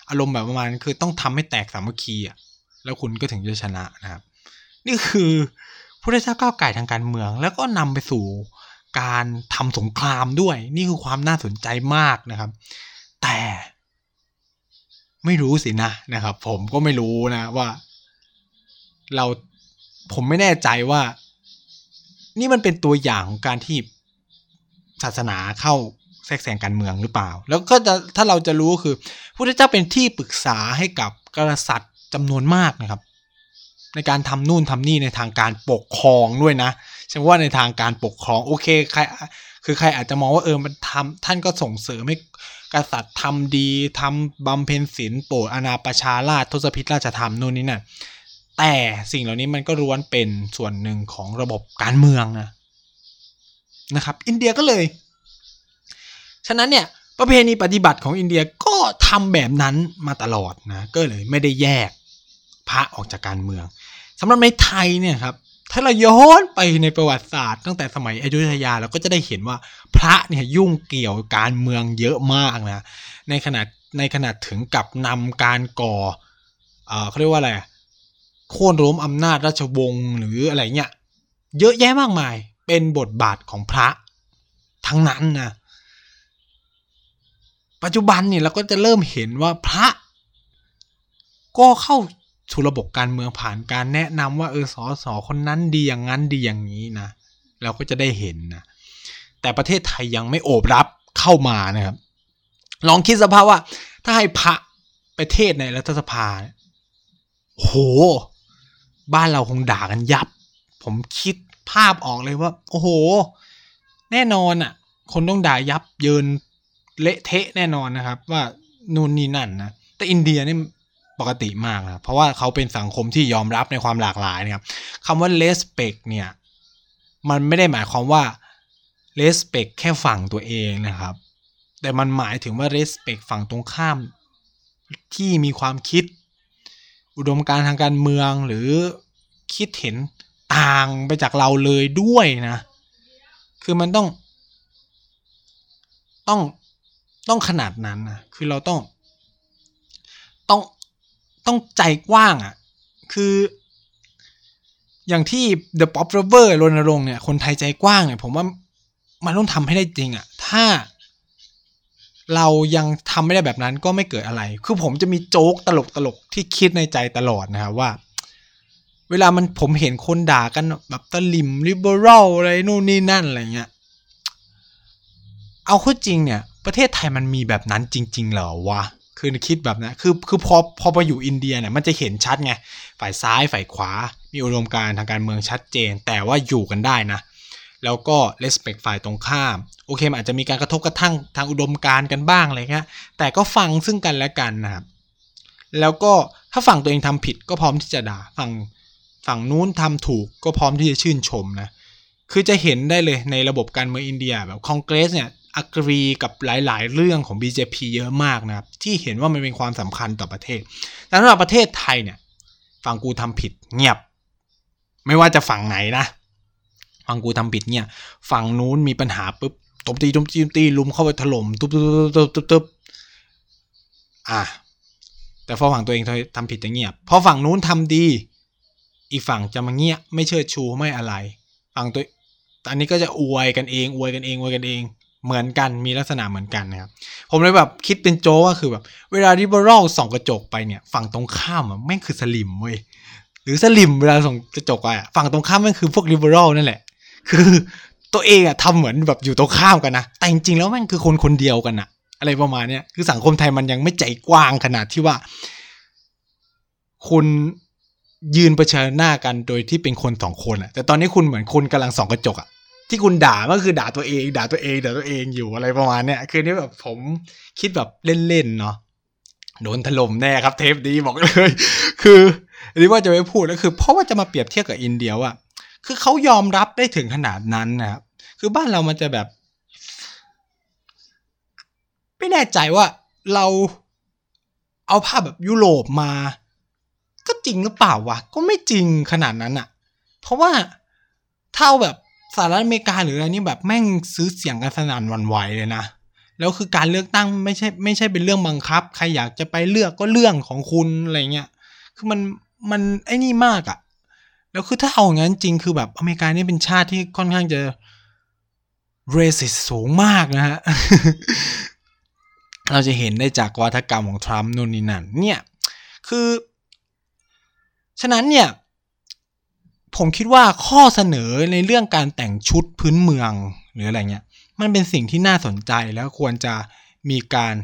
อารมณ์แบบประมาณคือต้องทำให้แตกสามัคคีอะแล้วคุณก็ถึงจะชนะนะครับ นี่คือพระเจ้าก้าวไก่ทางการเมือง แล้วก็นำไปสู่การทำสงครามด้วย นี่คือความน่าสนใจมากนะครับ แต่ไม่รู้สินะนะครับ ผมก็ไม่รู้นะว่า เราผมไม่แน่ใจว่า นี่มันเป็นตัวอย่างของการที่ศาสนาเข้าแทรกแซงการเมืองหรือเปล่า แล้วก็จะถ้าเราจะรู้คือพระเจ้าเป็นที่ปรึกษาให้กับกษัตริย์จำนวนมากนะครับ ในการทำนู่นทำนี่ในทางการปกครองด้วยนะฉันว่าในทางการปกครองโอเคใครคือใครอาจจะมองว่าเออมันทำท่านก็ส่งเสริมให้กษัตริย์ทำดีทำบำเพ็ญศีลโปรดอาณาประชาราชทศพิธราชธรรมนู่นนี่นั่น แต่สิ่งเหล่านี้มันก็ล้วนเป็นส่วนหนึ่งของระบบการเมืองนะนะครับ อินเดียก็เลย ฉะนั้นเนี่ยประเพณีปฏิบัติของอินเดียก็ทำแบบนั้นมาตลอดนะก็เลยไม่ได้แยกพระออกจากการเมืองสำหรับในไทยเนี่ยครับถ้าเราย้อนไปในประวัติศาสตร์ตั้งแต่สมัยอยุธยาเราก็จะได้เห็นว่าพระเนี่ยยุ่งเกี่ยวการเมืองเยอะมากนะในขนาดในขนาดถึงกับนำการก่อเออเขาเรียกว่าอะไร โค่นล้มอำนาจราชวงศ์หรืออะไรเงี้ยเยอะแยะมากมาย เป็นบทบาทของพระ ทั้งนั้นนะปัจจุบันเนี่ยเราก็จะเริ่มเห็นว่าพระ ก็เข้าสู่ระบบการเมืองผ่านการแนะนำว่าเออสอสอคนนั้นดีอย่างนั้นดีอย่างนี้นะเราก็จะได้เห็นนะแต่ประเทศไทยยังไม่โอบรับเข้ามานะครับ ลองคิดสภาพว่า ถ้าให้พระประเทศในรัฐสภาโห บ้านเราคงด่ากันยับ ผมคิดภาพออกเลยว่า โอ้โห แน่นอนอะ คนต้องด่ายับเยินเละเทะแน่นอนนะครับ ว่านู่นนี่นั่นนะแต่อินเดียนี่ปกติมากนะเพราะว่าเขาเป็นสังคมที่ยอมรับในความหลากหลายนะครับคำว่า respect เนี่ย มันไม่ได้หมายความว่า respect แค่ฝั่งตัวเองนะครับ แต่มันหมายถึงว่า respect ฝั่งตรงข้าม ที่มีความคิด อุดมการทางการเมืองหรือคิดเห็นต่างไปจากเราเลยด้วยนะ คือมันต้อง ต้องต้องขนาดนั้นนะคือเราต้อง ต้องต้องใจกว้างอะ่ะ คืออย่างที่ The Pop Lover รณรงค์เนี่ย คนไทยใจกว้างเนี่ย ผมว่ามันต้องทำให้ได้จริงอะ่ะ ถ้า เรายังทำไม่ได้แบบนั้นก็ไม่เกิดอะไร คือผมจะมีโจ๊กตลกตลกที่คิดในใจตลอดนะครับว่า เวลามันผมเห็นคนด่ากันแบบตลิมลิเบอรัลอะไรนู่นนี่นั่นอะไรเงี้ย เอาข้อจริงเนี่ย ประเทศไทยมันมีแบบนั้นจริง ๆ เหรอวะ คือคิดแบบนะคือคือพอพอไปอยู่อินเดียเนี่ยมันจะเห็นชัดไง ฝ่ายซ้ายฝ่ายขวา มีอุดมการทางการเมืองชัดเจน แต่ว่าอยู่กันได้นะ แล้วก็เลสเปกฝ่ายตรงข้าม โอเคมันอาจจะมีการกระทบกระทั่งทางอุดมการกันบ้างอะไรเงี้ยแต่ก็ฟังซึ่งกันและกันนะครับแล้วก็ถ้าฝั่งตัวเองทำผิดก็พร้อมที่จะด่าฝั่งฝั่งนู้นทำถูกก็พร้อมที่จะชื่นชมนะคือจะเห็นได้เลยในระบบการเมืองอินเดียแบบคอนเกรสเนี่ยอักรีกับหลาย ๆ เรื่องของ BJP เยอะมากนะครับ ที่เห็นว่ามันเป็นความสำคัญต่อประเทศ แต่สำหรับประเทศไทยเนี่ย ฝั่งกูทำผิดเงียบ ไม่ว่าจะฝั่งไหนนะ ฝั่งกูทำผิดเนี่ย ฝั่งนู้นมีปัญหาปุ๊บตบตีตบตีตบตีลุมเข้าไปถล่มตุ๊บตุ๊บตุ๊บตุ๊บตุ๊บอะแต่พอฝั่งตัวเองทำผิดจะเงียบพอฝั่งนู้นทำดี อีกฝั่งจะมาเงียบไม่เชิดชูไม่อะไร ฝั่งตัวอันนี้ก็จะอวยกันเองอวยกันเองอวยกันเองเหมือนกันมีลักษณะเหมือนกันนะครับ ผมเลยแบบคิดเป็นโจ้ก็คือแบบ เวลาริเบอรัลส่องกระจกไปเนี่ย ฝั่งตรงข้ามอะแม่งคือสลิมเว้ยหรือสลิมเวลาส่องกระจกไปอะฝั่งตรงข้ามแม่งคือพวกริเบอรัลนั่นแหละ คือตัวเองอะทำเหมือนแบบอยู่ตรงข้ามกันนะ แต่จริงๆแล้วแม่งคือคนคนเดียวกันอะอะไรประมาณเนี้ยคือสังคมไทยมันยังไม่ใจกว้างขนาดที่ว่า คุณยืนประชิญหน้ากันโดยที่เป็นคนสองคนอะแต่ตอนนี้คุณเหมือนคนกำลังส่องกระจกอะที่คุณด่าก็คือด่าตัวเอง ด่าตัวเองด่าตัวเองอยู่อะไรประมาณเนี้ยคือนี่แบบผมคิดแบบเล่นๆเนาะโดนถล่มแน่ครับเทปนี้บอกเลย คืออันนี้ว่าจะไม่พูดแล้วคือ เพราะว่าจะมาเปรียบเทียบกับอินเดียว่า คือเขายอมรับได้ถึงขนาดนั้นนะครับ คือบ้านเรามันจะแบบ ไม่แน่ใจว่าเราเอาภาพแบบยุโรปมา ก็จริงหรือเปล่าวะ ก็ไม่จริงขนาดนั้นอะเพราะว่าเท่าแบบสหรัฐอเมริกาหรืออะไรนี่แบบแม่งซื้อเสียงกันสนั่นวันไหวเลยนะ แล้วคือการเลือกตั้งไม่ใช่ไม่ใช่เป็นเรื่องบังคับ ใครอยากจะไปเลือกก็เรื่องของคุณอะไรเงี้ย คือมันมันไอ้นี่มากอะ แล้วคือถ้าเอาอย่างนั้นจริงคือแบบอเมริกานี่เป็นชาติที่ค่อนข้างจะเรสิสสูงมากนะฮะ เราจะเห็นได้จากวัฒกรรมของทรัมป์นู่นนี่นั่นเนี่ย คือ ฉะนั้นเนี่ย ผมคิดว่าข้อเสนอในเรื่องการแต่งชุดพื้นเมืองหรืออะไรเงี้ย มันเป็นสิ่งที่น่าสนใจแล้วควรจะมีการ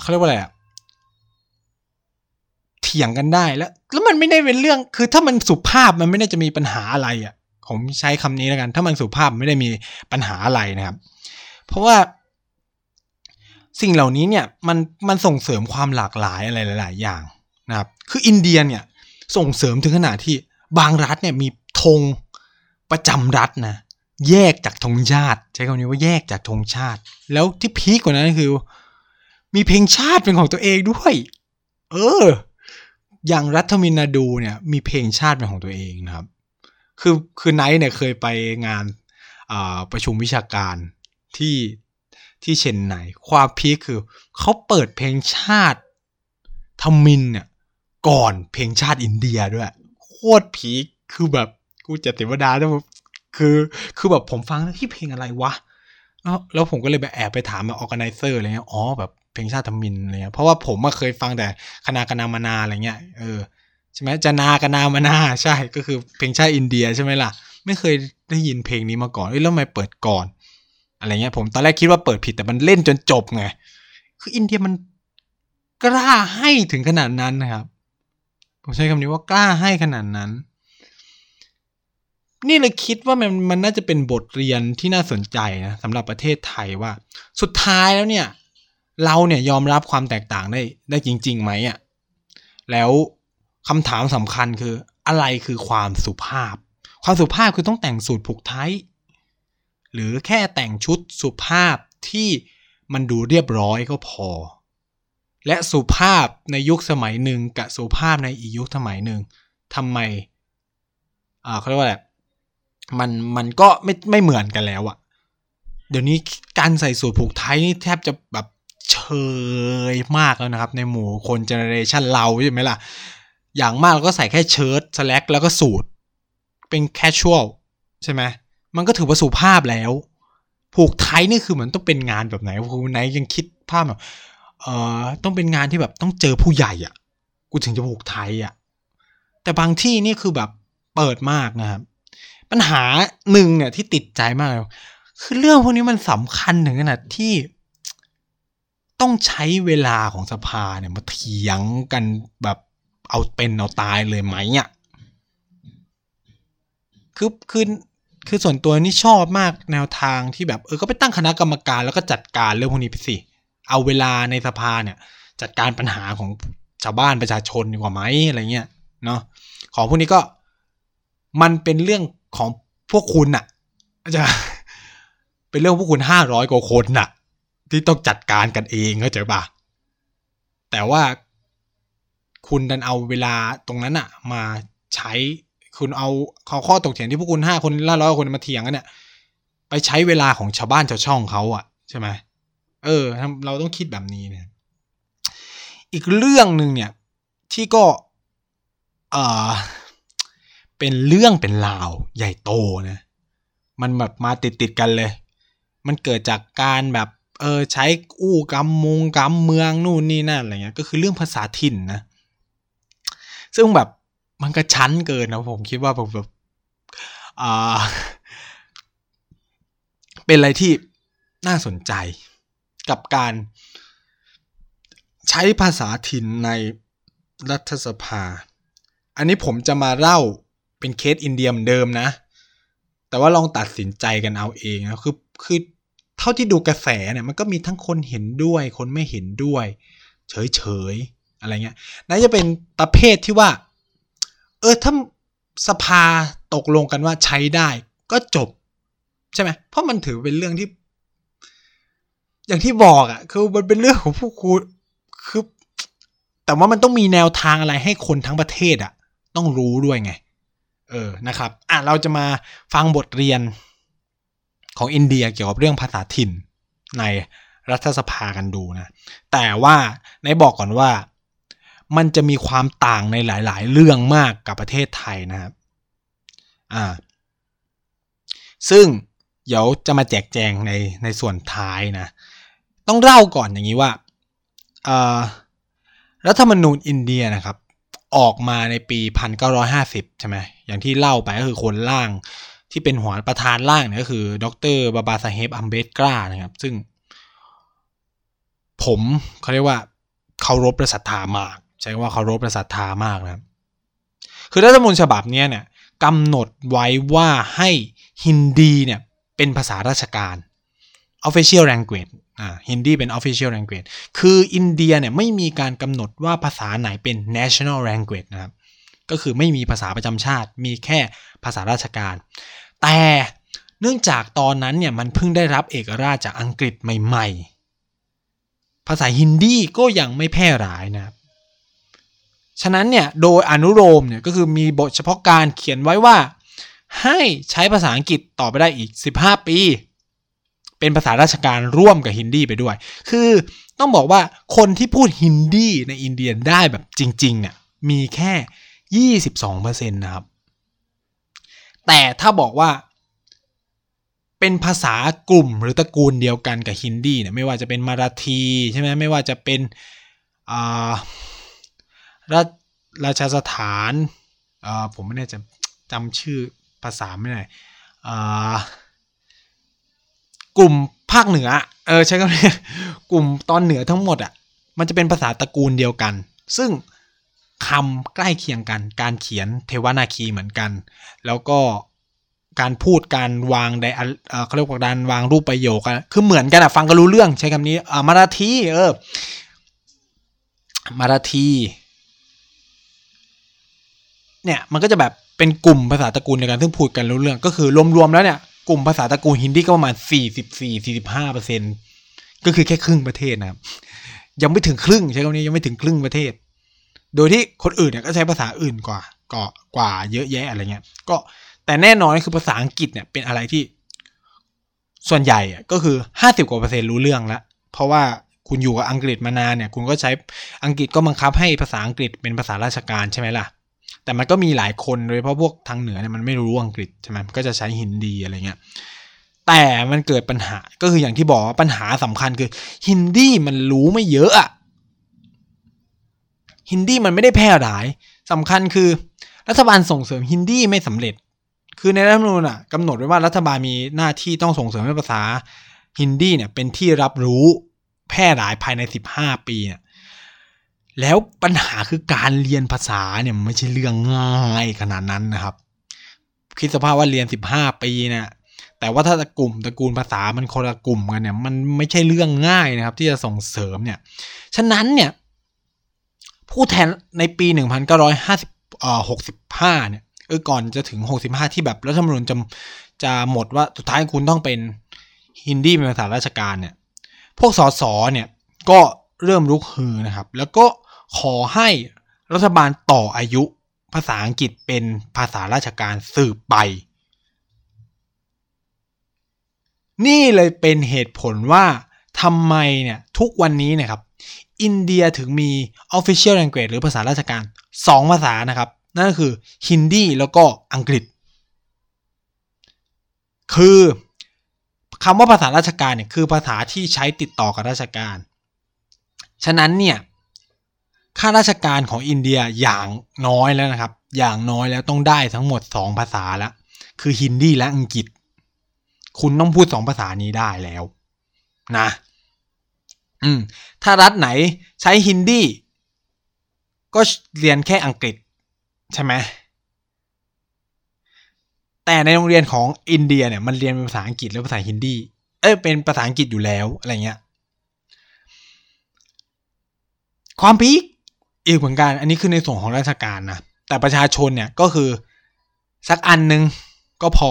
เขาเรียกว่าอะไรอะ ถียงกันได้แล้ว แล้วมันไม่ได้เป็นเรื่องคือถ้ามันสุภาพมันไม่ได้จะมีปัญหาอะไรอะผมใช้คำนี้แล้วกัน ถ้ามันสุภาพไม่ได้มีปัญหาอะไรนะครับ เพราะว่าสิ่งเหล่านี้เนี่ยมันมันส่งเสริมความหลากหลายอะไรหลาย ๆ อย่างนะครับ คืออินเดียเนี่ยส่งเสริมถึงขนาดที่บางรัฐเนี่ยมีธงประจำรัฐนะแยกจากธงชาติ ใช้คำนี้ว่าแยกจากธงชาติ แล้วที่พีคกว่านั้นคือ มีเพลงชาติเป็นของตัวเองด้วย เออ อย่างรัฐทมิฬนาฑูเนี่ยมีเพลงชาติเป็นของตัวเองนะครับ คือคือนายเนี่ยเคยไปงานประชุมวิชาการที่ที่เจนไนความ peak คือเขาเปิดเพลงชาติทมิฬเนี่ยก่อนเพลงชาติอินเดียด้วย โคตร peak คือแบบกูจะเทวดาแล้วคือคือแบบผมฟังแล้วที่เพลงอะไรวะแล้วแล้วผมก็เลยไปแอบไปถามแบบ organizer อะไรเงี้ยอ๋อแบบ เพลงชาติทมินอะไรเงี้ยเพราะว่าผมเคยฟังแต่คณะกนามานาอะไรเงี้ยเออใช่ไหมจนากนามานาใช่ก็คือเพลงชาติอินเดียใช่ไหมล่ะ ไม่เคยได้ยินเพลงนี้มาก่อนเอ้ยแล้วทำไมเปิดก่อน อะไรเงี้ยผมตอนแรกคิดว่าเปิดผิดแต่มันเล่นจนจบไงคืออินเดียมันกล้าให้ถึงขนาดนั้นนะครับ ผมใช้คำนี้ว่ากล้าให้ขนาดนั้น นี่เลยคิดว่ามันมันน่าจะเป็นบทเรียนที่น่าสนใจนะสำหรับประเทศไทยว่า สุดท้ายแล้วเนี่ย เราเนี่ยยอมรับความแตกต่างได้ได้จริงๆไหมอะ่ะแล้วคำถามสำคัญคืออะไรคือความสุภาพ ความสุภาพคือต้องแต่งสูตรผูกไทยหรือแค่แต่งชุดสุภาพที่มันดูเรียบร้อยก็พอ และสุภาพในยุคสมัยหนึ่งกับสุภาพในอีกยุคสมัยหนึ่งทำไมอ่าเขาเรียกว่าอะไรมันมันก็ไม่ไม่เหมือนกันแล้วอะเดี๋ยวนี้การใส่สูทผูกไทนี่แทบจะแบบ เชยมากแล้วนะครับ ในหมู่คน generation เราใช่ไหมล่ะ อย่างมากเราก็ใส่แค่เชิ้ตสแล็กแล้วก็สูทเป็น casual ใช่ไหมมันก็ถือว่าสุภาพแล้ว ผูกไทนี่คือเหมือนต้องเป็นงานแบบไหนคือนายยังคิดภาพแบบเอ่อต้องเป็นงานที่แบบต้องเจอผู้ใหญ่อะ กูถึงจะผูกไทยอะ แต่บางที่นี่คือแบบเปิดมากนะครับ ปัญหาหนึ่งเนี่ยที่ติดใจมาก คือเรื่องพวกนี้มันสำคัญถึงขนาดที่ ต้องใช้เวลาของสภาเนี่ยมาเถียงกันแบบเอาเป็นเอาตายเลยไหมอะคือคือคือส่วนตัวนี่ชอบมากแนวทางที่แบบเออก็ไปตั้งคณะกรรมการแล้วก็จัดการเรื่องพวกนี้ไปสิ เอาเวลาในสภาเนี่ย จัดการปัญหาของชาวบ้านประชาชนดีกว่าไหมอะไรเงี้ยเนาะของพวกนี้ก็มันเป็นเรื่องของพวกคุณน่ะจะเป็นเรื่องพวกคุณห้าร้อยกว่าคนน่ะ ที่ต้องจัดการกันเองเข้าใจปะแต่ว่าคุณดันเอาเวลาตรงนั้นอะมาใช้คุณเอาข้อข้อตกเถียงที่พวกคุณห้าคนล่าร้อยคนมาเถียงกันเนี่ยไปใช้เวลาของชาวบ้านชาวช่องเขาอะใช่ไหมเออ เราต้องคิดแบบนี้เนี่ย อีกเรื่องหนึ่งเนี่ย ที่ก็เอ่อเป็นเรื่องเป็นราวใหญ่โตนะ มันแบบมาติดติดกันเลย มันเกิดจากการแบบ เออใช้อู้กำมงกำเมืองนู่นนี่นั่นอะไรเงี้ยก็คือเรื่องภาษาถิ่นนะซึ่งแบบมันก็ชั้นเกินนะผมคิดว่าแบบแบบอ่าเป็นอะไรที่น่าสนใจกับการใช้ภาษาถิ่นในรัฐสภา อันนี้ผมจะมาเล่าเป็นเคสอินเดียเหมือนเดิมนะ แต่ว่าลองตัดสินใจกันเอาเองนะ คือ คือ เท่าที่ดูกระแสเนี่ยมันก็มีทั้งคนเห็นด้วย คนไม่เห็นด้วย เฉยเฉยอะไรเงี้ยน่าจะเป็นประเภทที่ว่า เออถ้าสภาตกลงกันว่าใช้ได้ก็จบ ใช่ไหมเพราะมันถือเป็นเรื่องที่ อย่างที่บอกอะ่ะ คือมันเป็นเรื่องของผู้คุณคือ แต่ว่ามันต้องมีแนวทางอะไรให้คนทั้งประเทศอะ่ะ ต้องรู้ด้วยไง เออนะครับ อะเราจะมาฟังบทเรียน ของอินเดียเกี่ยวกับเรื่องภาษาถิ่นในรัฐสภากันดูนะ แต่ว่าในบอกก่อนว่ามันจะมีความต่างในหลาย ๆ เรื่องมากกับประเทศไทยนะครับ อ่า ซึ่งเดี๋ยวจะมาแจกแจงในในส่วนท้ายนะ ต้องเล่าก่อนอย่างนี้ว่ารัฐธรรมนูญอินเดียนะครับ ออกมาในปี 1950 ใช่ไหมอย่างที่เล่าไปก็คือคนล่าง ที่เป็นหัวประธานล่างเนี่ยก็คือ ดรบาบาซาเฮบอัมเบตกรานะครับ ซึ่ง ผมเขาเรียกว่าเคารพประศรัทธามาก ใช้ว่าเคารพประศรัทธามากนะครับ คือรัฐธรรมนูญฉบับนี้เนี่ยกำหนดไว้ว่าให้ฮินดีเนี่ยเป็นภาษาราชการ official language อ่าฮินดีเป็น official language คืออินเดียเนี่ยไม่มีการกำหนดว่าภาษาไหนเป็น national language นะครับ ก็คือไม่มีภาษาประจำชาติ มีแค่ภาษาราชการ แต่เนื่องจากตอนนั้นเนี่ยมันเพิ่งได้รับเอกราชจากอังกฤษใหม่ ๆ ภาษาฮินดีก็ยังไม่แพร่หลายนะครับฉะนั้นเนี่ยโดยอนุโลมเนี่ยก็คือมีบทเฉพาะการเขียนไว้ว่า ให้ใช้ภาษาอังกฤษต่อไปได้อีก 15 ปี เป็นภาษาราชการร่วมกับฮินดีไปด้วย คือต้องบอกว่าคนที่พูดฮินดีในอินเดียได้แบบจริงๆเนี่ยมีแค่ 22%นะครับ แต่ถ้าบอกว่า เป็นภาษากลุ่มหรือตระกูลเดียวกันกับฮินดีเนี่ยไม่ว่าจะเป็นมาราทีใช่ไหมไม่ว่าจะเป็นอ่าราราชสถานาผมไม่แน่จะจำชื่อภาษาไม่ได้กลุ่มภาคเหนือเออใช้คำนี้กลุ่มตอนเหนือทั้งหมดอะมันจะเป็นภาษาตระกูลเดียวกัน ซึ่ง คำใกล้เคียงกัน การเขียนเทวนาคีเหมือนกัน แล้วก็การพูดการวางไดเขาเรียกว่าการวางรูปประโยคกันคือเหมือนกันอะฟังก็รู้เรื่องใช้คำนี้อ่ามาราทีเออมาราทีเนี่ยมันก็จะแบบเป็นกลุ่มภาษาตระกูลเดียวกันซึ่งพูดกันรู้เรื่องก็คือรวมๆแล้วเนี่ยกลุ่มภาษาตระกูลฮินดีก็ประมาณสี่สิบสี่สี่สิบห้าเปอร์เซ็นก็คือแค่ครึ่งประเทศนะครับ ยังไม่ถึงครึ่งใช้คำนี้ยังไม่ถึงครึ่งประเทศ โดยที่คนอื่นเนี่ยก็ใช้ภาษาอื่นกว่าก็กว่าเยอะแยะอะไรเงี้ย ก็แต่แน่นอนคือภาษาอังกฤษเนี่ยเป็นอะไรที่ ส่วนใหญ่ก็คือห้าสิบกว่าเปอร์เซ็นต์รู้เรื่องแล้วเพราะว่าคุณอยู่กับอังกฤษมานานเนี่ย คุณก็ใช้อังกฤษก็บังคับให้ภาษาอังกฤษเป็นภาษาราชการใช่ไหมล่ะ แต่มันก็มีหลายคนโดยเฉพาะพวกทางเหนือเนี่ยมันไม่รู้อังกฤษใช่ไหมก็จะใช้ฮินดีอะไรเงี้ย แต่มันเกิดปัญหาก็คืออย่างที่บอกว่าปัญหาสำคัญคือฮินดีมันรู้ไม่เยอะอะ ฮินดีมันไม่ได้แพร่หลายสำคัญคือรัฐบาลส่งเสริมฮินดีไม่สำเร็จ คือในรัฐธรรมนูญอะกำหนดไว้ว่ารัฐบาลมีหน้าที่ต้องส่งเสริมให้ภาษาฮินดีเนี่ยเป็นที่รับรู้แพร่หลายภายใน 15 ปีเนี่ยแล้วปัญหาคือการเรียนภาษาเนี่ยมันไม่ใช่เรื่องง่ายขนาดนั้นนะครับ คิดสภาพว่าเรียน 15 ปีเนี่ยแต่ว่าถ้าตะกลุ่มตระกูลภาษามันคนละกลุ่มกันเนี่ย มันไม่ใช่เรื่องง่ายนะครับ ที่จะส่งเสริมเนี่ย ฉะนั้นเนี่ย ผู้แทนในปี 1950เอ่อ65 เนี่ยเออก่อนจะถึง 65 ที่แบบรัฐธรรมนูญจะจะหมดว่าสุดท้ายคุณต้องเป็นฮินดีเป็นภาษาราชการเนี่ย พวกสสเนี่ยก็เริ่มลุกฮือนะครับ แล้วก็ขอให้รัฐบาลต่ออายุภาษาอังกฤษเป็นภาษาราชการสืบไป นี่เลยเป็นเหตุผลว่าทำไมเนี่ยทุกวันนี้นะครับ อินเดียถึงมี official language หรือภาษาราชการ 2 ภาษานะครับ นั่นก็คือฮินดีแล้วก็อังกฤษ คือคำว่าภาษาราชการเนี่ยคือภาษาที่ใช้ติดต่อกับราชการ ฉะนั้นเนี่ยข้าราชการของอินเดียอย่างน้อยแล้วนะครับ อย่างน้อยแล้วต้องได้ทั้งหมด 2 ภาษาแล้วคือฮินดีและอังกฤษ คุณต้องพูด 2 ภาษานี้ได้แล้ว นะ อืมถ้ารัฐไหนใช้ฮินดีก็เรียนแค่อังกฤษ ใช่ไหมแต่ในโรงเรียนของอินเดียเนี่ยมันเรียนเป็นภาษาอังกฤษและภาษาฮินดี เอ้ยเป็นภาษาอังกฤษอยู่แล้วอะไรเงี้ย ความพีคอีกเหมือนกัน อันนี้คือในส่วนของราชการนะ แต่ประชาชนเนี่ยก็คือสักอันหนึ่งก็พอ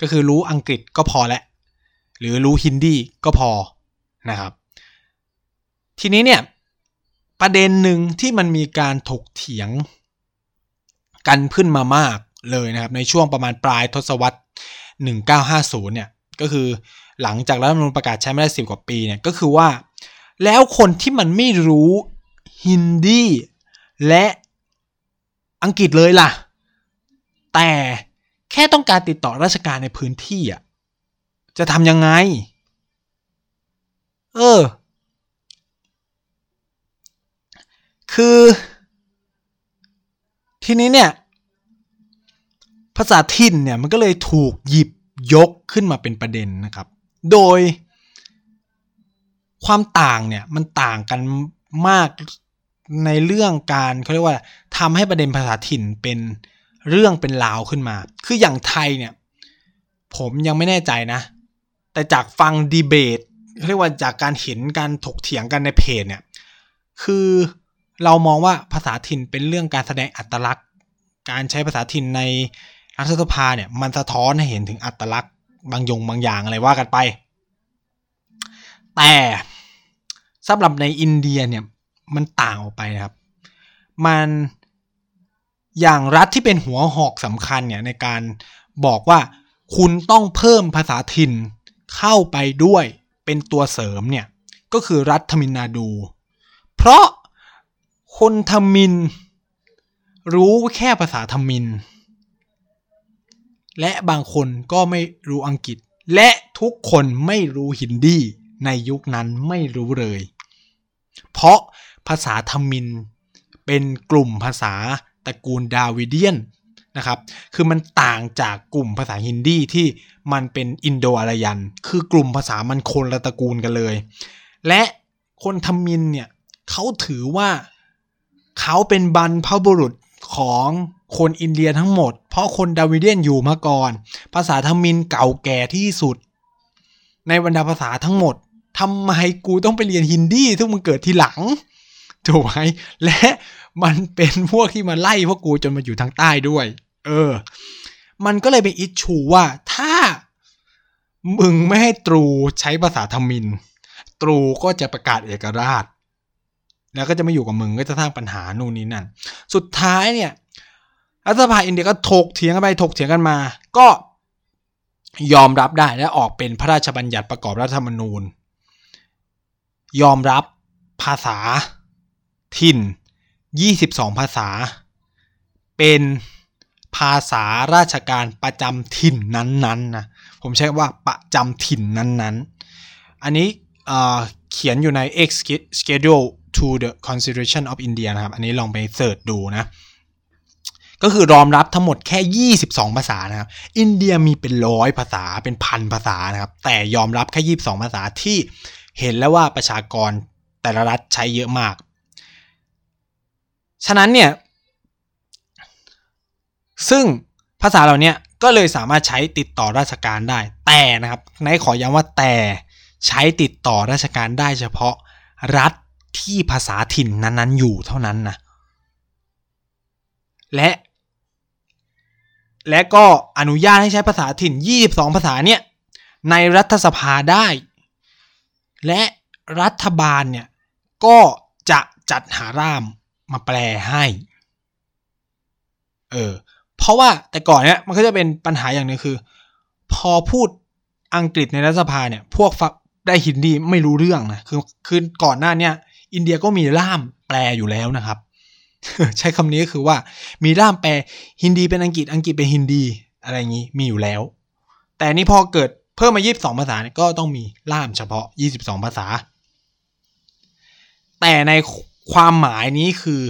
ก็คือรู้อังกฤษก็พอแล้วหรือรู้ฮินดีก็พอนะครับ ทีนี้เนี่ยประเด็นหนึ่งที่มันมีการถกเถียงกันขึ้นมามากเลยนะครับ ในช่วงประมาณปลายทศวรรษ 1950 เนี่ยก็คือหลังจากรัฐธรรมนูญประกาศใช้ไม่ได้สิบกว่าปีเนี่ยก็คือว่า แล้วคนที่มันไม่รู้ฮินดีและอังกฤษเลยล่ะ แต่แค่ต้องการติดต่อราชการในพื้นที่อะจะทำยังไง เออ คือ ทีนี้เนี่ย ภาษาถิ่นเนี่ยมันก็เลยถูกหยิบยกขึ้นมาเป็นประเด็นนะครับ โดย ความต่างเนี่ยมันต่างกันมากในเรื่องการเขาเรียกว่าทำให้ประเด็นภาษาถิ่นเป็นเรื่องเป็นราวขึ้นมา คืออย่างไทยเนี่ย ผมยังไม่แน่ใจนะ แต่จากฟังดีเบตเรียกว่าจากการเห็นการถกเถียงกันในเพจเนี่ย คือ เรามองว่าภาษาถิ่นเป็นเรื่องการแสดงอัตลักษณ์ การใช้ภาษาถิ่นในรัฐสภาเนี่ยมันสะท้อนให้เห็นถึงอัตลักษณ์บางยงบางอย่างอะไรว่ากันไป แต่สำหรับในอินเดียเนี่ยมันต่างออกไปนะครับ มันอย่างรัฐที่เป็นหัวหอกสำคัญเนี่ยในการบอกว่าคุณต้องเพิ่มภาษาถิ่นเข้าไปด้วยเป็นตัวเสริมเนี่ยก็คือรัฐทมินนาดู เพราะ คนทมิน รู้แค่ภาษาทมิน และบางคนก็ไม่รู้อังกฤษ และทุกคนไม่รู้ฮินดีในยุคนั้นไม่รู้เลย เพราะภาษาทมินเป็นกลุ่มภาษาตระกูลดาวิเดียนนะครับ คือมันต่างจากกลุ่มภาษาฮินดีที่มันเป็นอินโดอารยัน คือกลุ่มภาษามันคนละตระกูลกันเลย และคนทมินเนี่ยเขาถือว่า เขาเป็นบรรพบุรุษของคนอินเดียทั้งหมด เพราะคนดาวิเดียนอยู่มาก่อน ภาษาทมินเก่าแก่ที่สุด ในบรรดาภาษาทั้งหมดทำไมกูต้องไปเรียนฮินดีซึ่มันเกิดทีหลังถูกไหมและมันเป็นพวกที่มาไล่พวกกูจนมาอยู่ทางใต้ด้วย เออ มันก็เลยเป็นอิชชูว่าถ้า มึงไม่ให้ตรูใช้ภาษาทมิน ตรูก็จะประกาศเอกราช แล้วก็จะไม่อยู่กับมึงก็จะสร้างปัญหานู่นนี่นั่น สุดท้ายเนี่ยรัฐสภาอินเดียก็ถกเถียงกันไปถกเถียงกันมา ก็ยอมรับได้และออกเป็นพระราชบัญญัติประกอบรัฐธรรมนูญ ยอมรับภาษาถิ่น 22 ภาษา เป็นภาษาราชการประจำถิ่นนั้นๆนะผมใช้ว่าประจำถิ่นนั้นๆ อันนี้เขียนอยู่ใน X schedule to the constitution of India นะครับ อันนี้ลองไปเสิร์ชดูนะ ก็คือรอมรับทั้งหมดแค่ 22 ภาษานะครับ อินเดียมีเป็นร้อยภาษาเป็นพันภาษานะครับ แต่ยอมรับแค่ 22 ภาษาที่เห็นแล้วว่าประชากรแต่ละรัฐใช้เยอะมาก ฉะนั้นเนี่ย ซึ่งภาษาเหล่านี้ก็เลยสามารถใช้ติดต่อราชการได้ แต่นะครับนายขอย้ำว่าแต่ใช้ติดต่อราชการได้เฉพาะรัฐ ที่ภาษาถิ่นนั้นๆ อยู่เท่านั้นนะและ และก็อนุญาตให้ใช้ภาษาถิ่น 22 ภาษาเนี่ยในรัฐสภาได้ และรัฐบาลเนี่ยก็จะจัดหาร่ามมาแปลให้ เออ เพราะว่าแต่ก่อนเนี้ยมันก็จะเป็นปัญหาอย่างนึงคือ พอพูดอังกฤษในรัฐสภาเนี่ย พวกฟักได้ฮินดีไม่รู้เรื่องนะ คือคือก่อนหน้าเนี้ย อินเดียก็มีล่ามแปลอยู่แล้วนะครับ ใช้คำนี้ก็คือว่ามีล่ามแปลฮินดีเป็นอังกฤษอังกฤษเป็นฮินดีอะไรอย่างนี้มีอยู่แล้ว แต่นี่พอเกิดเพิ่มมา 22 ภาษาเนี่ยก็ต้องมีล่ามเฉพาะ 22 ภาษา แต่ในความหมายนี้คือ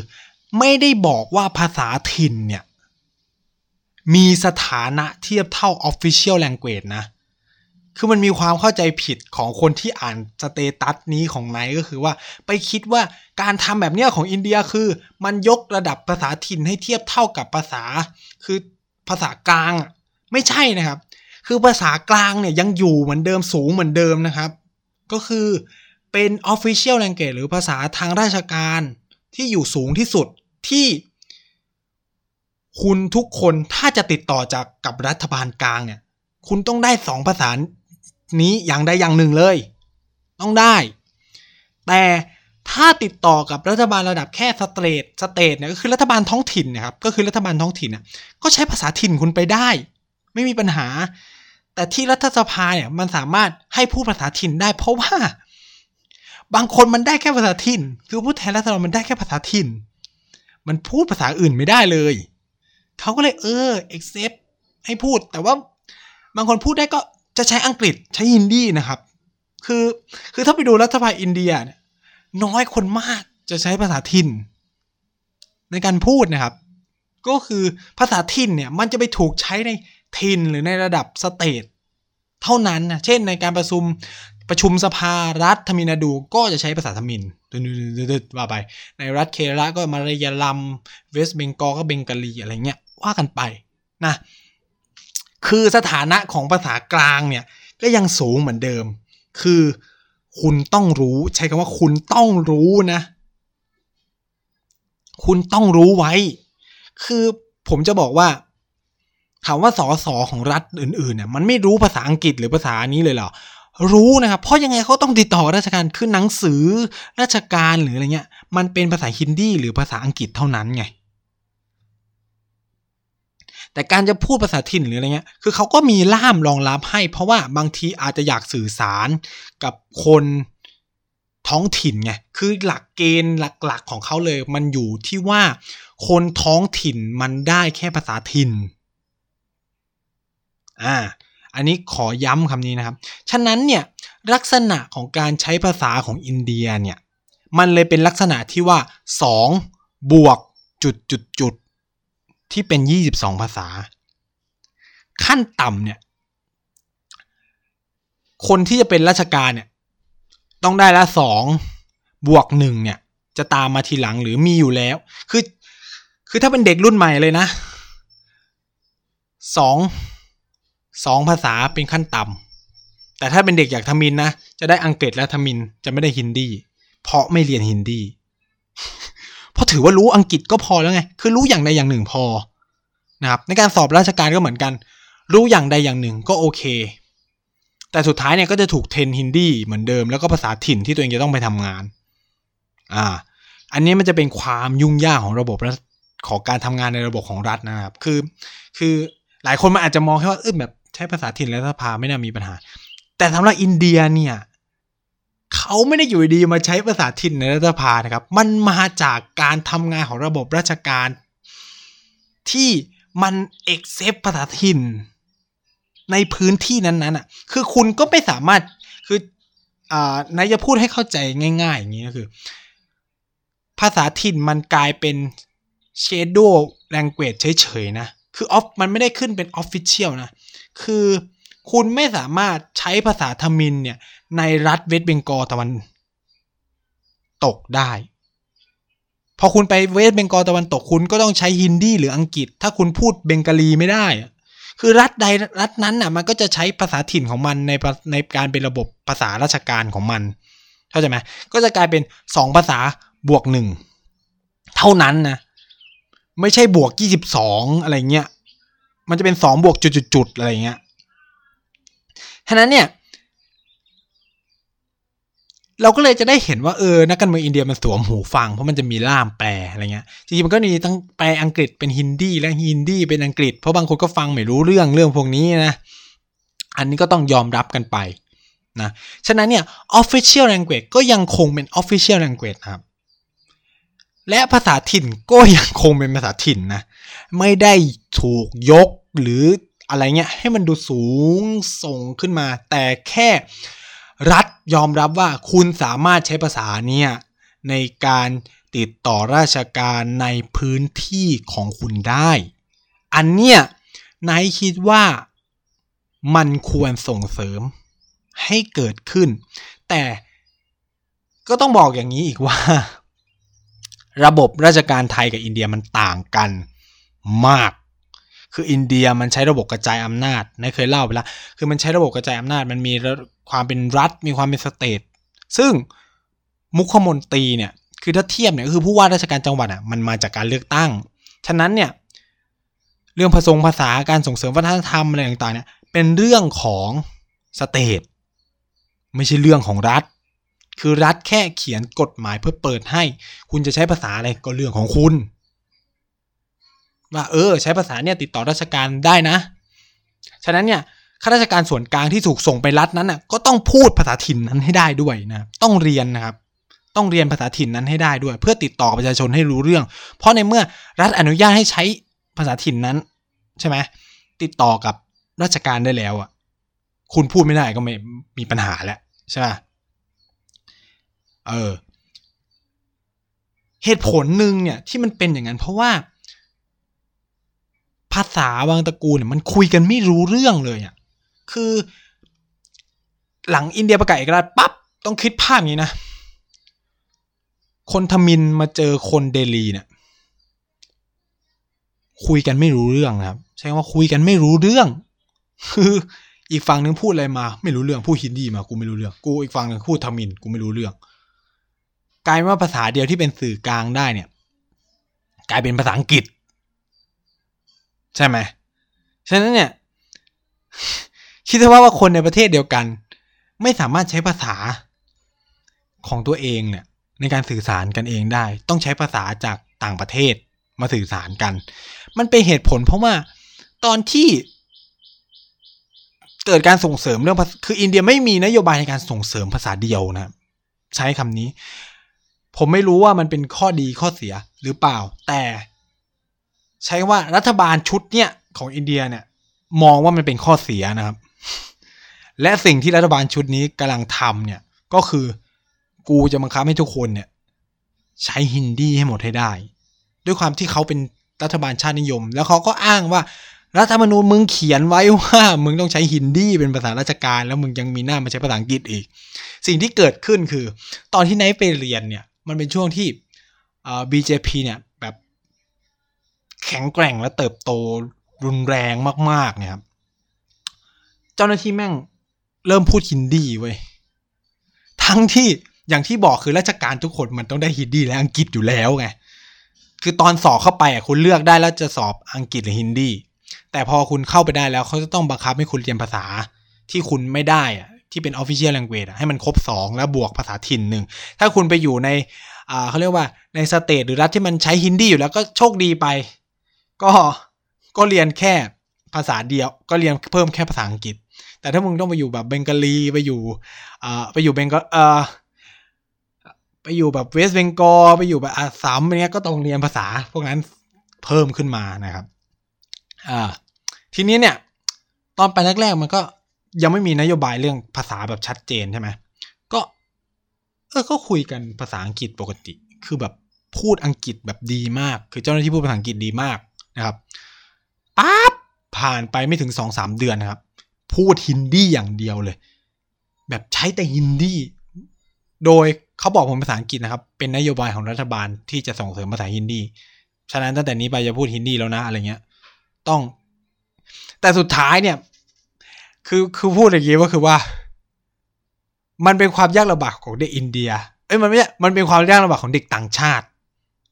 ไม่ได้บอกว่าภาษาถิ่นเนี่ย มีสถานะเทียบเท่า official language นะ คือมันมีความเข้าใจผิดของคนที่อ่านสเตตัสนี้ของไนก็คือว่า ไปคิดว่าการทำแบบนี้ของอินเดียคือ มันยกระดับภาษาถิ่นให้เทียบเท่ากับภาษา คือภาษากลางไม่ใช่นะครับ คือภาษากลางเนี่ยยังอยู่เหมือนเดิมสูงเหมือนเดิมนะครับ ก็คือเป็น official language หรือภาษาทางราชการที่อยู่สูงที่สุดที่คุณทุกคนถ้าจะติดต่อจากกับรัฐบาลกลางเนี่ย คุณต้องได้สองภาษา นี้อย่างใดอย่างหนึ่งเลย ต้องได้ แต่ถ้าติดต่อกับรัฐบาลระดับแค่ state state เนี่ยก็คือรัฐบาลท้องถิ่นนะครับก็คือรัฐบาลท้องถิ่นนะก็ใช้ภาษาถิ่นคุณไปได้ ไม่มีปัญหา แต่ที่รัฐสภาเนี่ยมันสามารถให้พูดภาษาถิ่นได้ เพราะว่า บางคนมันได้แค่ภาษาถิ่น คือผู้แทนรัฐบาลมันได้แค่ภาษาถิ่น มันพูดภาษาอื่นไม่ได้เลยเขาก็เลยเออ accept ให้พูดแต่ว่าบางคนพูดได้ก็ จะใช้อังกฤษใช้ฮินดีนะครับ คือคือถ้าไปดูรัฐสภาอินเดียเนี่ยน้อยคนมากจะใช้ภาษาถิ่น ในการพูดนะครับ ก็คือภาษาถิ่นเนี่ยมันจะไปถูกใช้ในถิ่นหรือในระดับ state เท่านั้นนะเช่นในการประชุมประชุมสภารัฐทมิฬนาฑูก็จะใช้ภาษาทมิฬว่าไป ในรัฐเกรละก็มาลายาลัม West Bengal ก็เบงกาลีอะไรเงี้ยว่ากันไปนะ คือสถานะของภาษากลางเนี่ยก็ยังสูงเหมือนเดิม คือคุณต้องรู้ใช้คำว่าคุณต้องรู้นะ คุณต้องรู้ไว้ คือผมจะบอกว่าถามว่าสอสอของรัฐอื่นๆเนี่ยมันไม่รู้ภาษาอังกฤษหรือภาษานี้เลยเหรอ รู้นะครับ เพราะยังไงเขาต้องติดต่อราชการคือหนังสือราชการหรืออะไรเงี้ย มันเป็นภาษาฮินดีหรือภาษาอังกฤษเท่านั้นไง แต่การจะพูดภาษาถิ่นหรืออะไรเงี้ย คือเขาก็มีล่ามรองรับให้ เพราะว่าบางทีอาจจะอยากสื่อสารกับคนท้องถิ่นไง คือหลักเกณฑ์หลักๆของเขาเลย มันอยู่ที่ว่าคนท้องถิ่นมันได้แค่ภาษาถิ่น อ่า อันนี้ขอย้ำคำนี้นะครับ ฉะนั้นเนี่ยลักษณะของการใช้ภาษาของอินเดียเนี่ย มันเลยเป็นลักษณะที่ว่า2บวกจุดจุดจุด ที่เป็น 22 ภาษา ขั้นต่ำเนี่ย คนที่จะเป็นราชการเนี่ย ต้องได้ละสองบวกหนึ่งเนี่ย จะตามมาทีหลังหรือมีอยู่แล้ว คือ คือถ้าเป็นเด็กรุ่นใหม่เลยนะสองสองภาษาเป็นขั้นต่ำแต่ถ้าเป็นเด็กอยากทมินนะ จะได้อังกฤษและทมินจะไม่ได้ฮินดี เพราะไม่เรียนฮินดี เพราะถือว่ารู้อังกฤษก็พอแล้วไง คือรู้อย่างใดอย่างหนึ่งพอนะครับในการสอบราชการก็เหมือนกัน รู้อย่างใดอย่างหนึ่งก็โอเค แต่สุดท้ายเนี่ยก็จะถูกเทนฮินดีเหมือนเดิมแล้วก็ภาษาถิ่นที่ตัวเองจะต้องไปทำงานอ่าอันนี้มันจะเป็นความยุ่งยากของระบบของการทำงานในระบบของรัฐนะครับ คือ คือหลายคนมันอาจจะมองแค่ว่าเออแบบใช้ภาษาถิ่นและสภาไม่น่ามีปัญหา แต่สำหรับอินเดียเนี่ย เขาไม่ได้อยู่ดีมาใช้ภาษาถิ่นในรัฐสภานะครับ มันมาจากการทำงานของระบบราชการ ที่มัน accept ภาษาถิ่น ในพื้นที่นั้นๆอะ คือคุณก็ไม่สามารถ คืออ่านายจะพูดให้เข้าใจง่าย ๆ อย่างนี้ก็คือ ภาษาถิ่นมันกลายเป็น shadow language เฉยๆนะ คือออฟมันไม่ได้ขึ้นเป็น official นะ คือคุณไม่สามารถใช้ภาษาทมิฬเนี่ย ในรัฐ West Bengal ตะวันตกได้ พอคุณไปเวสเบงกอลตะวันตกคุณก็ต้องใช้ฮินดีหรืออังกฤษ ถ้าคุณพูดเบงกาลีไม่ได้ คือรัฐใดรัฐนั้นน่ะ มันก็จะใช้ภาษาถิ่นของมันในในการเป็นระบบภาษาราชการของมันเข้าใจไหมก็จะกลายเป็นสองภาษาบวกหนึ่งเท่านั้นนะไม่ใช่บวกยี่สิบสองอะไรเงี้ย มันจะเป็นสองบวกจุดๆอะไรเงี้ย ฉะนั้นเนี่ย เราก็เลยจะได้เห็นว่าเออนักการเมืองอินเดียมันสวมหูฟัง เพราะมันจะมีล่ามแปลอะไรเงี้ยจริงๆมันก็มีทั้งแปลอังกฤษเป็นฮินดีและฮินดีเป็นอังกฤษเพราะบางคนก็ฟังไม่รู้เรื่องเรื่องพวกนี้นะอันนี้ก็ต้องยอมรับกันไปนะฉะนั้นเนี่ย official language ก็ยังคงเป็น official language ครับและภาษาถิ่นก็ยังคงเป็นภาษาถิ่นนะไม่ได้ถูกยกหรืออะไรเงี้ยให้มันดูสูงส่งขึ้นมา แต่แค่ รัฐยอมรับว่าคุณสามารถใช้ภาษาเนี่ยในการติดต่อราชการในพื้นที่ของคุณได้ อันเนี้ยนายคิดว่ามันควรส่งเสริมให้เกิดขึ้น แต่ก็ต้องบอกอย่างนี้อีกว่า ระบบราชการไทยกับอินเดียมันต่างกันมาก คืออินเดียมันใช้ระบบกระจายอำนาจนายเคยเล่าไปแล้ว คือมันใช้ระบบกระจายอำนาจ มันมี ความเป็นรัฐ มีความเป็น state ซึ่งมุขมนตรีเนี่ยคือถ้าเทียบเนี่ยคือผู้ว่าราชการจังหวัดอะมันมาจากการเลือกตั้ง ฉะนั้นเนี่ยเรื่องผสมภาษาการส่งเสริมวัฒนธรรมอะไรต่างๆเนี่ยเป็นเรื่องของ state ไม่ใช่เรื่องของรัฐ คือรัฐแค่เขียนกฎหมายเพื่อเปิดให้ คุณจะใช้ภาษาอะไรก็เรื่องของคุณ ว่าเออ ใช้ภาษาเนี่ยติดต่อราชการได้นะ ฉะนั้นเนี่ย ข้าราชการส่วนกลางที่ถูกส่งไปรัฐนั้นน่ะก็ต้องพูดภาษาถิ่นนั้นให้ได้ด้วยนะต้องเรียนนะครับ ต้องเรียนภาษาถิ่นนั้นให้ได้ด้วย เพื่อติดต่อประชาชนให้รู้เรื่อง เพราะในเมื่อรัฐอนุญาตให้ใช้ภาษาถิ่นนั้น ใช่ไหมติดต่อกับราชการได้แล้วอะคุณพูดไม่ได้ก็ไม่มีปัญหาแล้วใช่ไหมเออเหตุผลหนึ่งเนี่ยที่มันเป็นอย่างนั้น เพราะว่า ภาษาบางตระกูลเนี่ยมันคุยกันไม่รู้เรื่องเลยอะ คือ หลังอินเดียประกาศเอกราชปั๊บต้องคิดภาพนี้นะ คนทมินมาเจอคนเดลีเนี่ยคุยกันไม่รู้เรื่องนะครับ ใช่ว่าคุยกันไม่รู้เรื่อง คืออีกฝั่งนึงพูดอะไรมา ไม่รู้เรื่องพูดฮินดีมากูไม่รู้เรื่องกูอีกฝั่งนึงพูดทมินกูไม่รู้เรื่อง กลายว่าภาษาเดียวที่เป็นสื่อกลางได้เนี่ย กลายเป็นภาษาอังกฤษ ใช่ไหมฉะนั้นเนี่ย คิดว่าว่าคนในประเทศเดียวกัน ไม่สามารถใช้ภาษาของตัวเองเนี่ยในการสื่อสารกันเองได้ ต้องใช้ภาษาจากต่างประเทศมาสื่อสารกัน มันเป็นเหตุผลเพราะว่าตอนที่เกิดการส่งเสริมเรื่องคืออินเดียไม่มีนโยบายในการส่งเสริมภาษาเดียวนะ ใช้คำนี้ ผมไม่รู้ว่ามันเป็นข้อดีข้อเสียหรือเปล่า แต่ใช้ว่ารัฐบาลชุดเนี่ยของอินเดียเนี่ย มองว่ามันเป็นข้อเสียนะครับ และสิ่งที่รัฐบาลชุดนี้กำลังทำเนี่ย ก็คือกูจะบังคับให้ทุกคนเนี่ย ใช้ฮินดีให้หมดให้ได้ ด้วยความที่เขาเป็นรัฐบาลชาตินิยม แล้วเขาก็อ้างว่ารัฐธรรมนูญมึงเขียนไว้ว่า มึงต้องใช้ฮินดีเป็นภาษาราชการ แล้วมึงยังมีหน้ามาใช้ภาษาอังกฤษอีก สิ่งที่เกิดขึ้นคือ ตอนที่ไนท์ไปเรียนเนี่ย มันเป็นช่วงที่อ่า BJP เนี่ยแบบแข็งแกร่งและเติบโตรุนแรงมากๆเนี่ยครับ เจ้าหน้าที่แม่ง เริ่มพูดฮินดีเว้ยทั้งที่อย่างที่บอกคือราชการทุกคนมันต้องได้ฮินดีและอังกฤษอยู่แล้วไงคือตอนสอบเข้าไปอะคุณเลือกได้แล้วจะสอบอังกฤษหรือฮินดีแต่พอคุณเข้าไปได้แล้วเขาจะต้องบังคับให้คุณเรียนภาษาที่คุณไม่ได้อะที่เป็น official language อะให้มันครบ 2 แล้วบวกภาษาถิ่นหนึ่งถ้าคุณไปอยู่ในอ่าเขาเรียกว่าในสเตทหรือรัฐที่มันใช้ฮินดีอยู่แล้วก็โชคดีไป ก็ก็เรียนแค่ภาษาเดียว ก็เรียนเพิ่มแค่ภาษาอังกฤษ แต่ถ้ามึงต้องไปอยู่แบบเบงกาลีไปอยู่อ่าไปอยู่เบงกาเอ่อไปอยู่แบบเวสเบงกอไปอยู่แบบอาสามเนี้ยก็ต้องเรียนภาษา พวกนั้นเพิ่มขึ้นมานะครับอ่าทีนี้เนี่ย ตอนไปแรกๆมันก็ยังไม่มีนโยบายเรื่องภาษาแบบชัดเจนใช่ไหมก็ เออก็คุยกันภาษาอังกฤษปกติ คือแบบพูดอังกฤษแบบดีมาก คือเจ้าหน้าที่พูดภาษาอังกฤษดีมากนะครับปั๊บผ่านไปไม่ถึงสองสามเดือนนะครับ พูดฮินดีอย่างเดียวเลย แบบใช้แต่ฮินดี โดยเขาบอกผมภาษาอังกฤษนะครับ เป็นนโยบายของรัฐบาลที่จะส่งเสริมภาษาฮินดี ฉะนั้นตั้งแต่นี้ไปจะพูดฮินดีแล้วนะอะไรเงี้ย ต้อง แต่สุดท้ายเนี่ย คือคือพูดอย่างนี้ก็คือว่า มันเป็นความยากลำบากของเด็กอินเดีย เอ้ยมันไม่ใช่มันเป็นความยากลำบากของเด็กต่างชาติ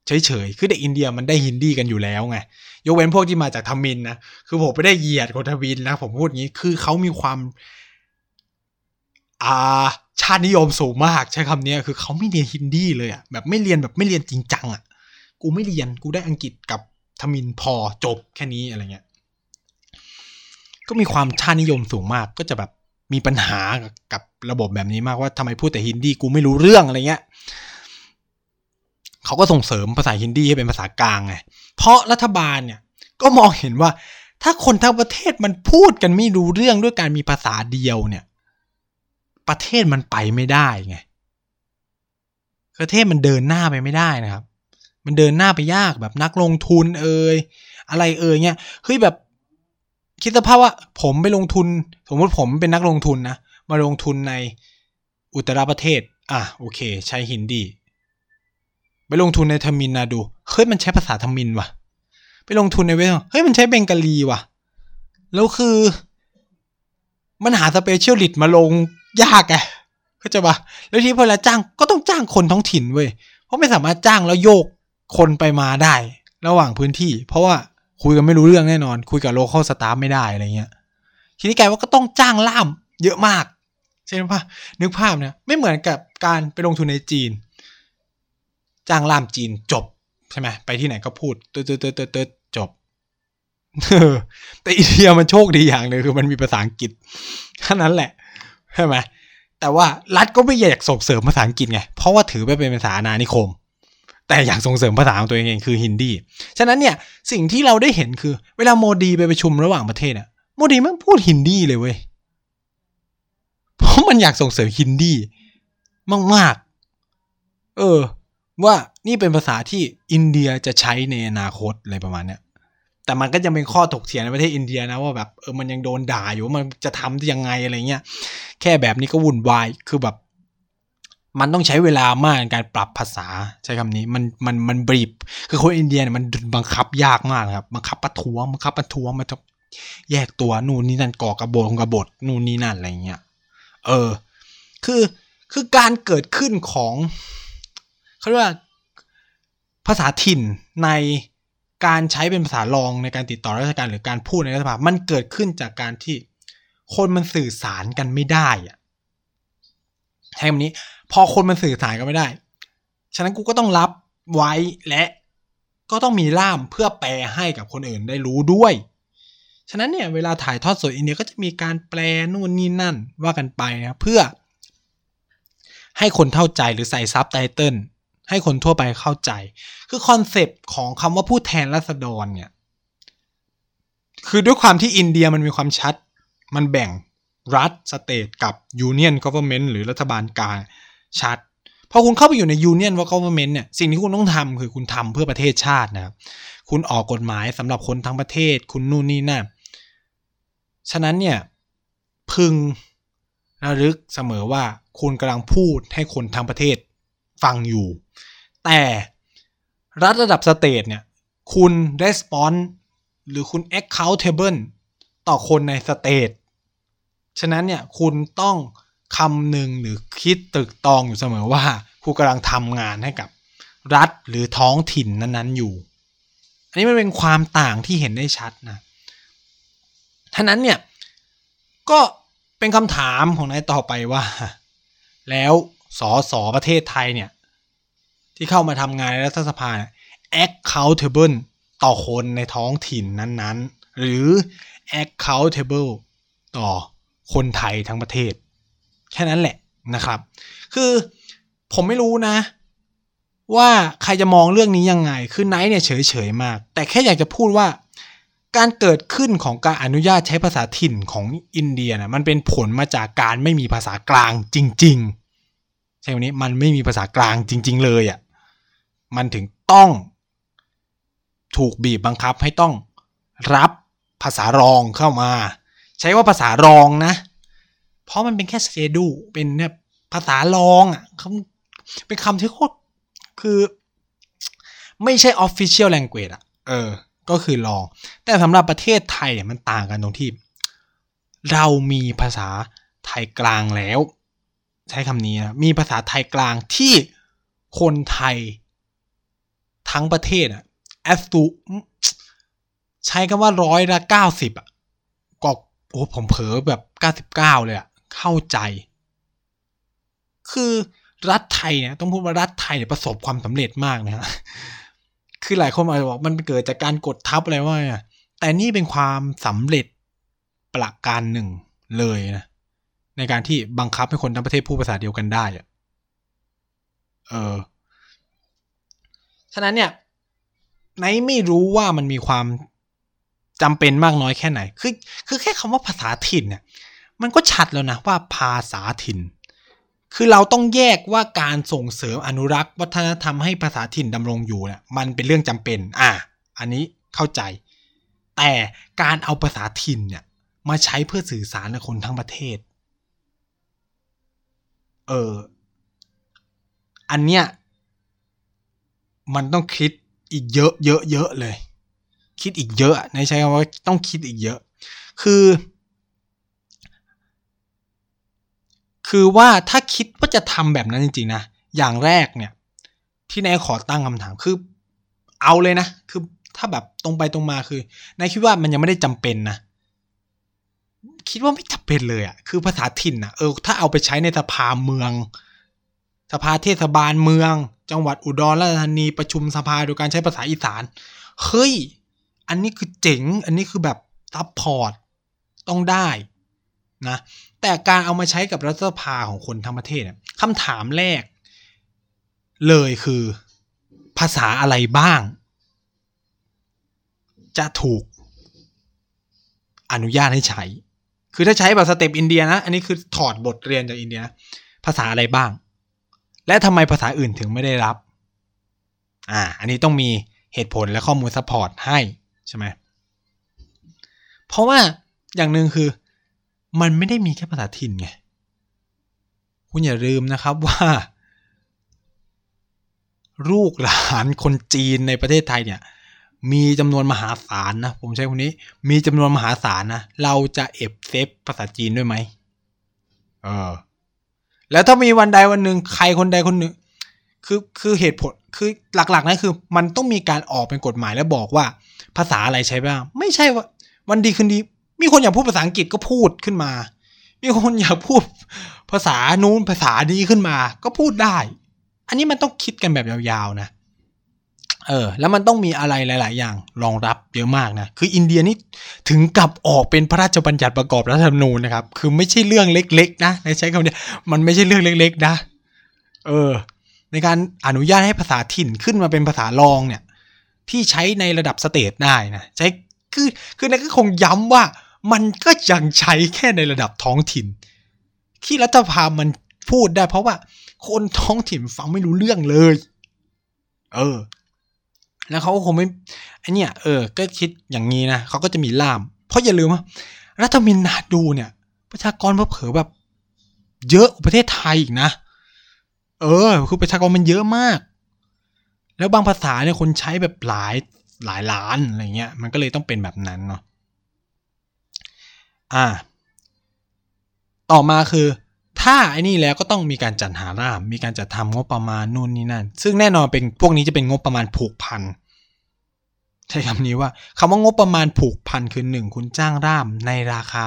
เฉยๆ คือเด็กอินเดียมันได้ฮินดีกันอยู่แล้วไง ยกเว้นพวกที่มาจากทมินนะ คือผมไม่ได้เหยียดคนทมินนะ ผมพูดงี้ คือเขามีความ อ่า ชาตินิยมสูงมากใช้คำนี้คือเขาไม่เรียนฮินดีเลยอะแบบไม่เรียนแบบไม่เรียนจริงจังอะกูไม่เรียน กูได้อังกฤษกับทมินพอจบแค่นี้อะไรเงี้ย ก็มีความชาตินิยมสูงมาก ก็จะแบบมีปัญหากับระบบแบบนี้มากว่าทำไมพูดแต่ฮินดีกูไม่รู้เรื่องอะไรเงี้ย เขาก็ส่งเสริมภาษาฮินดีให้เป็นภาษากลางไง เพราะรัฐบาลเนี่ยก็มองเห็นว่า ถ้าคนทั้งประเทศมันพูดกันไม่รู้เรื่องด้วยการมีภาษาเดียวเนี่ย ประเทศมันไปไม่ได้ไง ประเทศมันเดินหน้าไปไม่ได้นะครับ มันเดินหน้าไปยากแบบนักลงทุนเอ่ยอะไรเอ่ยเนี่ยเฮ้ยแบบคิดสภาพว่าผมไปลงทุน สมมติผมเป็นนักลงทุนนะมาลงทุนในอุตรประเทศ อะโอเค ใช้ฮินดี ไปลงทุนในทมิฬนาฑู เฮ้ยมันใช้ภาษาทมิฬว่ะ ไปลงทุนใน West เฮ้ยมันใช้เบงกาลีว่ะ แล้วคือ มันหา specialist มาลงยากไงเข้าใจปะแล้วที่พอเวลาจ้างก็ต้องจ้างคนท้องถิ่นเว้ย เพราะไม่สามารถจ้างแล้วโยกคนไปมาได้ ระหว่างพื้นที่ เพราะว่าคุยกันไม่รู้เรื่องแน่นอน คุยกับ local staff ไม่ได้อะไรเงี้ย ทีนี้กลายว่าก็ต้องจ้างล่ามเยอะมากใช่ไหมปะนึกภาพเนี่ยไม่เหมือนกับการไปลงทุนในจีน จ้างล่ามจีนจบใช่ไหมไปที่ไหนก็พูดเติร์ดเติร์ดเติร์ดเติร์จบแต่อินเดียมันโชคดีอย่างหนึ่งคือมันมีภาษาอังกฤษแค่นั้นแหละใช่ไหมแต่ว่ารัฐก็ไม่อยากส่งเสริมภาษาอังกฤษไงเพราะว่าถือไปเป็นภาษาอานิคม แต่อยากส่งเสริมภาษาของตัวเองเองคือฮินดีฉะนั้นเนี่ยสิ่งที่เราได้เห็นคือ เวลาโมดีไปประชุมระหว่างประเทศอะโมดีมันพูดฮินดีเลยเว้ยเพราะมันอยากส่งเสริมฮินดีมากๆเออ ว่านี่เป็นภาษาที่อินเดียจะใช้ในอนาคตอะไรประมาณเนี้ยแต่มันก็ยังเป็นข้อถกเถียงในประเทศอินเดียนะว่าแบบเออมันยังโดนด่าอยู่ว่ามันจะทำยังไงอะไรเงี้ยแค่แบบนี้ก็วุ่นวายคือแบบ มันต้องใช้เวลามากในการปรับภาษาใช้คำนี้มันมันมันบีบคือคนอินเดียเนี่ยมันบังคับยากมากครับบังคับประท้วงบังคับประท้วงมันจะแยกตัวนู่นนี่นั่นก่อกระบฏกระบฏนู่นนี่นั่นอะไรเงี้ยเออ คือคือการเกิดขึ้นของ เขาเรียกว่าภาษาถิ่นในการใช้เป็นภาษารองในการติดต่อราชการหรือการพูดในรัฐสภา มันเกิดขึ้นจากการที่คนมันสื่อสารกันไม่ได้อะใช้คำนี้ พอคนมันสื่อสารกันไม่ได้ ฉะนั้นกูก็ต้องรับไว้และก็ต้องมีล่ามเพื่อแปลให้กับคนอื่นได้รู้ด้วย ฉะนั้นเนี่ยเวลาถ่ายทอดสดอินเดียก็จะมีการแปลนู่นนี่นั่นว่ากันไปนะเพื่อให้คนเข้าใจหรือใส่ซับไตเติล ให้คนทั่วไปเข้าใจ คือ concept ของคำว่าผู้แทนราษฎรเนี่ย คือด้วยความที่อินเดียมันมีความชัด มันแบ่งรัฐ state กับยูเนียนก o v e r n m e n t หรือรัฐบาลกลางชัดพอคุณเข้าไปอยู่ในยูเนียนก o v e r n m e n t เนี่ยสิ่งที่คุณต้องทำคือคุณทำเพื่อประเทศชาตินะครับ คุณออกกฎหมายสำหรับคนทั้งประเทศ คุณนู่นนี่นั่นฉะนั้นเนี่ยพึงระลึกเสมอว่าคุณกำลังพูดให้คนทั้งประเทศฟังอยู่ แต่รัฐระดับสเตทเนี่ย คุณ response หรือคุณ accountable ต่อคนในสเตทฉะนั้นเนี่ยคุณต้องคำหนึ่งหรือคิดตึกตองอยู่เสมอว่า คุณกำลังทำงานให้กับรัฐหรือท้องถิ่นนั้นๆอยู่ อันนี้มันเป็นความต่างที่เห็นได้ชัดนะท่านั้นเนี่ยก็เป็นคำถามของนายต่อไปว่า แล้วสอสอประเทศไทยเนี่ย ที่เข้ามาทำงานในรัฐสภา accountable ต่อคนในท้องถิ่นนั้นๆ หรือ accountable ต่อคนไทยทั้งประเทศ แค่นั้นแหละนะครับ คือผมไม่รู้นะ ว่าใครจะมองเรื่องนี้ยังไง คือไนท์เนี่ยเฉยๆมาก แต่แค่อยากจะพูดว่าการเกิดขึ้นของการอนุญาตใช้ภาษาถิ่นของอินเดียนะมันเป็นผลมาจากการไม่มีภาษากลางจริง ๆ ใช่ไหมนี้มันไม่มีภาษากลางจริง ๆ เลยอะ่ะ มันถึงต้อง ถูกบีบบังคับให้ต้องรับภาษารองเข้ามา ใช้ว่าภาษารองนะ เพราะมันเป็นแค่สเตดูเป็นเนี่ยภาษารองอะเขาเป็นคำที่โคตรคือ ไม่ใช่ official language อะ เออ ก็คือรอง แต่สำหรับประเทศไทยเนี่ยมันต่างกันตรงที่ เรามีภาษาไทยกลางแล้ว ใช้คำนี้นะ มีภาษาไทยกลางที่คนไทย ทั้งประเทศอะแอสตูใช้คำว่าร้อยละเก้าสิบอะก็โอ้ผมเผลอแบบเก้าสิบเก้าเลยอะเข้าใจ คือรัฐไทยเนี่ยต้องพูดว่ารัฐไทยเนี่ยประสบความสำเร็จมากนะฮะคือหลายคนอาจจะบอกมันเกิดจากการกดทับอะไรว่าแต่นี่เป็นความสำเร็จประการหนึ่งเลยนะในการที่บังคับให้คนทั้งประเทศพูดภาษาเดียวกันได้อะเออ ฉะนั้นเนี่ยไนไม่รู้ว่ามันมีความจำเป็นมากน้อยแค่ไหน คือ คือแค่คำว่าภาษาถิ่นเนี่ย มันก็ชัดแล้วนะว่าภาษาถิ่น คือเราต้องแยกว่าการส่งเสริมอนุรักษ์วัฒนธรรมให้ภาษาถิ่นดำรงอยู่เนี่ยมันเป็นเรื่องจำเป็น อะ อันนี้เข้าใจ แต่การเอาภาษาถิ่นเนี่ยมาใช้เพื่อสื่อสารกับคนทั้งประเทศ เออ อันเนี้ย มันต้องคิดอีกเยอะเยอะเยอะเลย คิดอีกเยอะในใช้คำว่าต้องคิดอีกเยอะ คือ คือว่าถ้าคิดว่าจะทำแบบนั้นจริงๆนะอย่างแรกเนี่ย ที่นายขอตั้งคำถามคือ เอาเลยนะ คือถ้าแบบตรงไปตรงมาคือนายคิดว่ามันยังไม่ได้จำเป็นนะคิดว่าไม่จำเป็นเลยอะ่ะคือภาษาถิ่นอะ่ะเออถ้าเอาไปใช้ในสภาเมือง สภาเทศบาลเมือง จังหวัดอุบลราชธานีประชุมสภาโดยการใช้ภาษาอีสาน เฮ้ย อันนี้คือเจ๋ง อันนี้คือแบบ support ต้องได้นะ แต่การเอามาใช้กับรัฐสภาของคนทั้งประเทศคำถามแรก เลยคือภาษาอะไรบ้าง จะถูกอนุญาตให้ใช้ คือถ้าใช้แบบ step อินเดียนะ อันนี้คือถอดบทเรียนจากอินเดียนะภาษาอะไรบ้าง และทำไมภาษาอื่นถึงไม่ได้รับ อ่า อันนี้ต้องมีเหตุผลและข้อมูล support ให้ใช่ไหม เพราะว่าอย่างหนึ่งคือ มันไม่ได้มีแค่ภาษาถิ่นไง คุณอย่าลืมนะครับว่า ลูกหลานคนจีนในประเทศไทยเนี่ย มีจำนวนมหาศาลนะ ผมใช้คนนี้ มีจำนวนมหาศาลนะ เราจะเอฟเซฟภาษาจีนด้วยไหม เออ แล้วถ้ามีวันใดวันหนึ่งใครคนใดคนหนึ่ง คือคือเหตุผลคือหลักๆนะคือ มันต้องมีการออกเป็นกฎหมายแล้วบอกว่า ภาษาอะไรใช้บ้างไม่ใช่ว่า วันดีคืนดี มีคนอยากพูดภาษาอังกฤษก็พูดขึ้นมา มีคนอยากพูด ภาษานู้นภาษานี้ขึ้นมา ก็พูดได้ อันนี้มันต้องคิดกันแบบยาวๆนะ เออแล้วมันต้องมีอะไรหลาย ๆ อย่างรองรับเยอะมากนะ คืออินเดียนี่ถึงกับออกเป็นพระราชบัญญัติประกอบรัฐธรรมนูญนะครับ คือไม่ใช่เรื่องเล็ก ๆ นะในใช้คำนี้มันไม่ใช่เรื่องเล็ก ๆ นะ เออ ในการอนุญาตให้ภาษาถิ่นขึ้นมาเป็นภาษารองเนี่ย ที่ใช้ในระดับสเตทได้นะใช้คือคือนั่นก็คงย้ำว่ามันก็ยังใช้แค่ในระดับท้องถิ่น ที่รัฐสภามันพูดได้ เพราะว่าคนท้องถิ่นฟังไม่รู้เรื่องเลย เออ แล้วเขาคงไม่ไอเนี่ยเออ ก็คิดอย่างนี้นะเขาก็จะมีล่าม เพราะอย่าลืมว่ารัฐมินนาดูเนี่ย ประชากรเผลอแบบเยอะประเทศไทยอีกนะ เออ คือประชากรมันเยอะมาก แล้วบางภาษาเนี่ยคนใช้แบบหลายหลายล้านอะไรเงี้ย มันก็เลยต้องเป็นแบบนั้นเนาะ อ่า ต่อมาคือ ถ้าไอ้นี่แล้วก็ต้องมีการจัดหาร่าม มีการจัดทำงบประมาณนู่นนี่นั่น ซึ่งแน่นอนเป็นพวกนี้จะเป็นงบประมาณผูกพันใช้คำนี้ว่าคำว่างบประมาณผูกพันคือหนึ่งคุณจ้างร่ามในราคา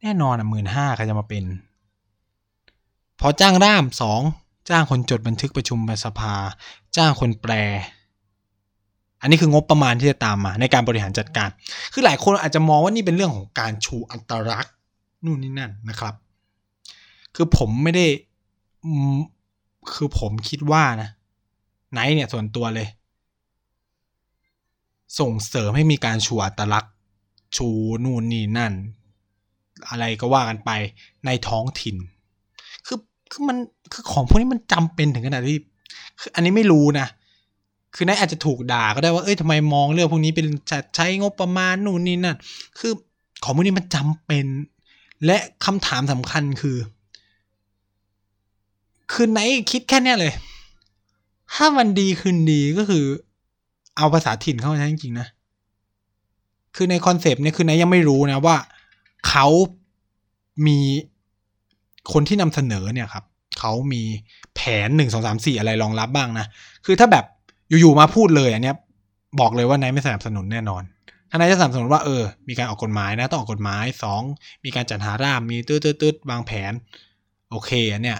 แน่นอนอะหมื่นห้าใครจะมาเป็น พอจ้างร่ามสองจ้างคนจดบันทึกประชุมสภา จ้างคนแปล อันนี้คืองบประมาณที่จะตามมาในการบริหารจัดการ คือหลายคนอาจจะมองว่านี่เป็นเรื่องของการชูอัตลักษณ์นู่นนี่นั่นนะครับ คือผมไม่ได้ คือผมคิดว่านะไนท์เนี่ยส่วนตัวเลย ส่งเสริมให้มีการชูอัตลักษณ์ ชูนู่นนี่นั่น อะไรก็ว่ากันไปในท้องถิ่น คือคือมันคือของพวกนี้มันจำเป็นถึงขนาดที่ คืออันนี้ไม่รู้นะคือนายอาจจะถูกด่าก็ได้ว่า เอ้ยทำไมมองเรื่องพวกนี้เป็นจะใช้งบประมาณนู่นนี่นั่น คือของพวกนี้มันจำเป็น และคำถามสำคัญคือ คืนไนคิดแค่เนี้ยเลย ถ้ามันดีคืนดีก็คือ เอาภาษาถิ่นเข้ามาใช้จริงๆนะ คือในคอนเซปต์เนี่ยคือไนยังไม่รู้นะว่าเขามีคนที่นำเสนอเนี่ยครับเขามีแผนหนึ่งสองสามสี่อะไรรองรับบ้างนะ คือถ้าแบบอยู่ๆมาพูดเลยอันเนี้ย บอกเลยว่านายไม่สนับสนุนแน่นอนถ้านายจะสนับสนุนว่าเออ มีการออกกฎหมายนะ ต้องออกกฎหมายสองมีการจัดหาร่ามมีตืดตืดวางแผน โอเคอันเนี้ย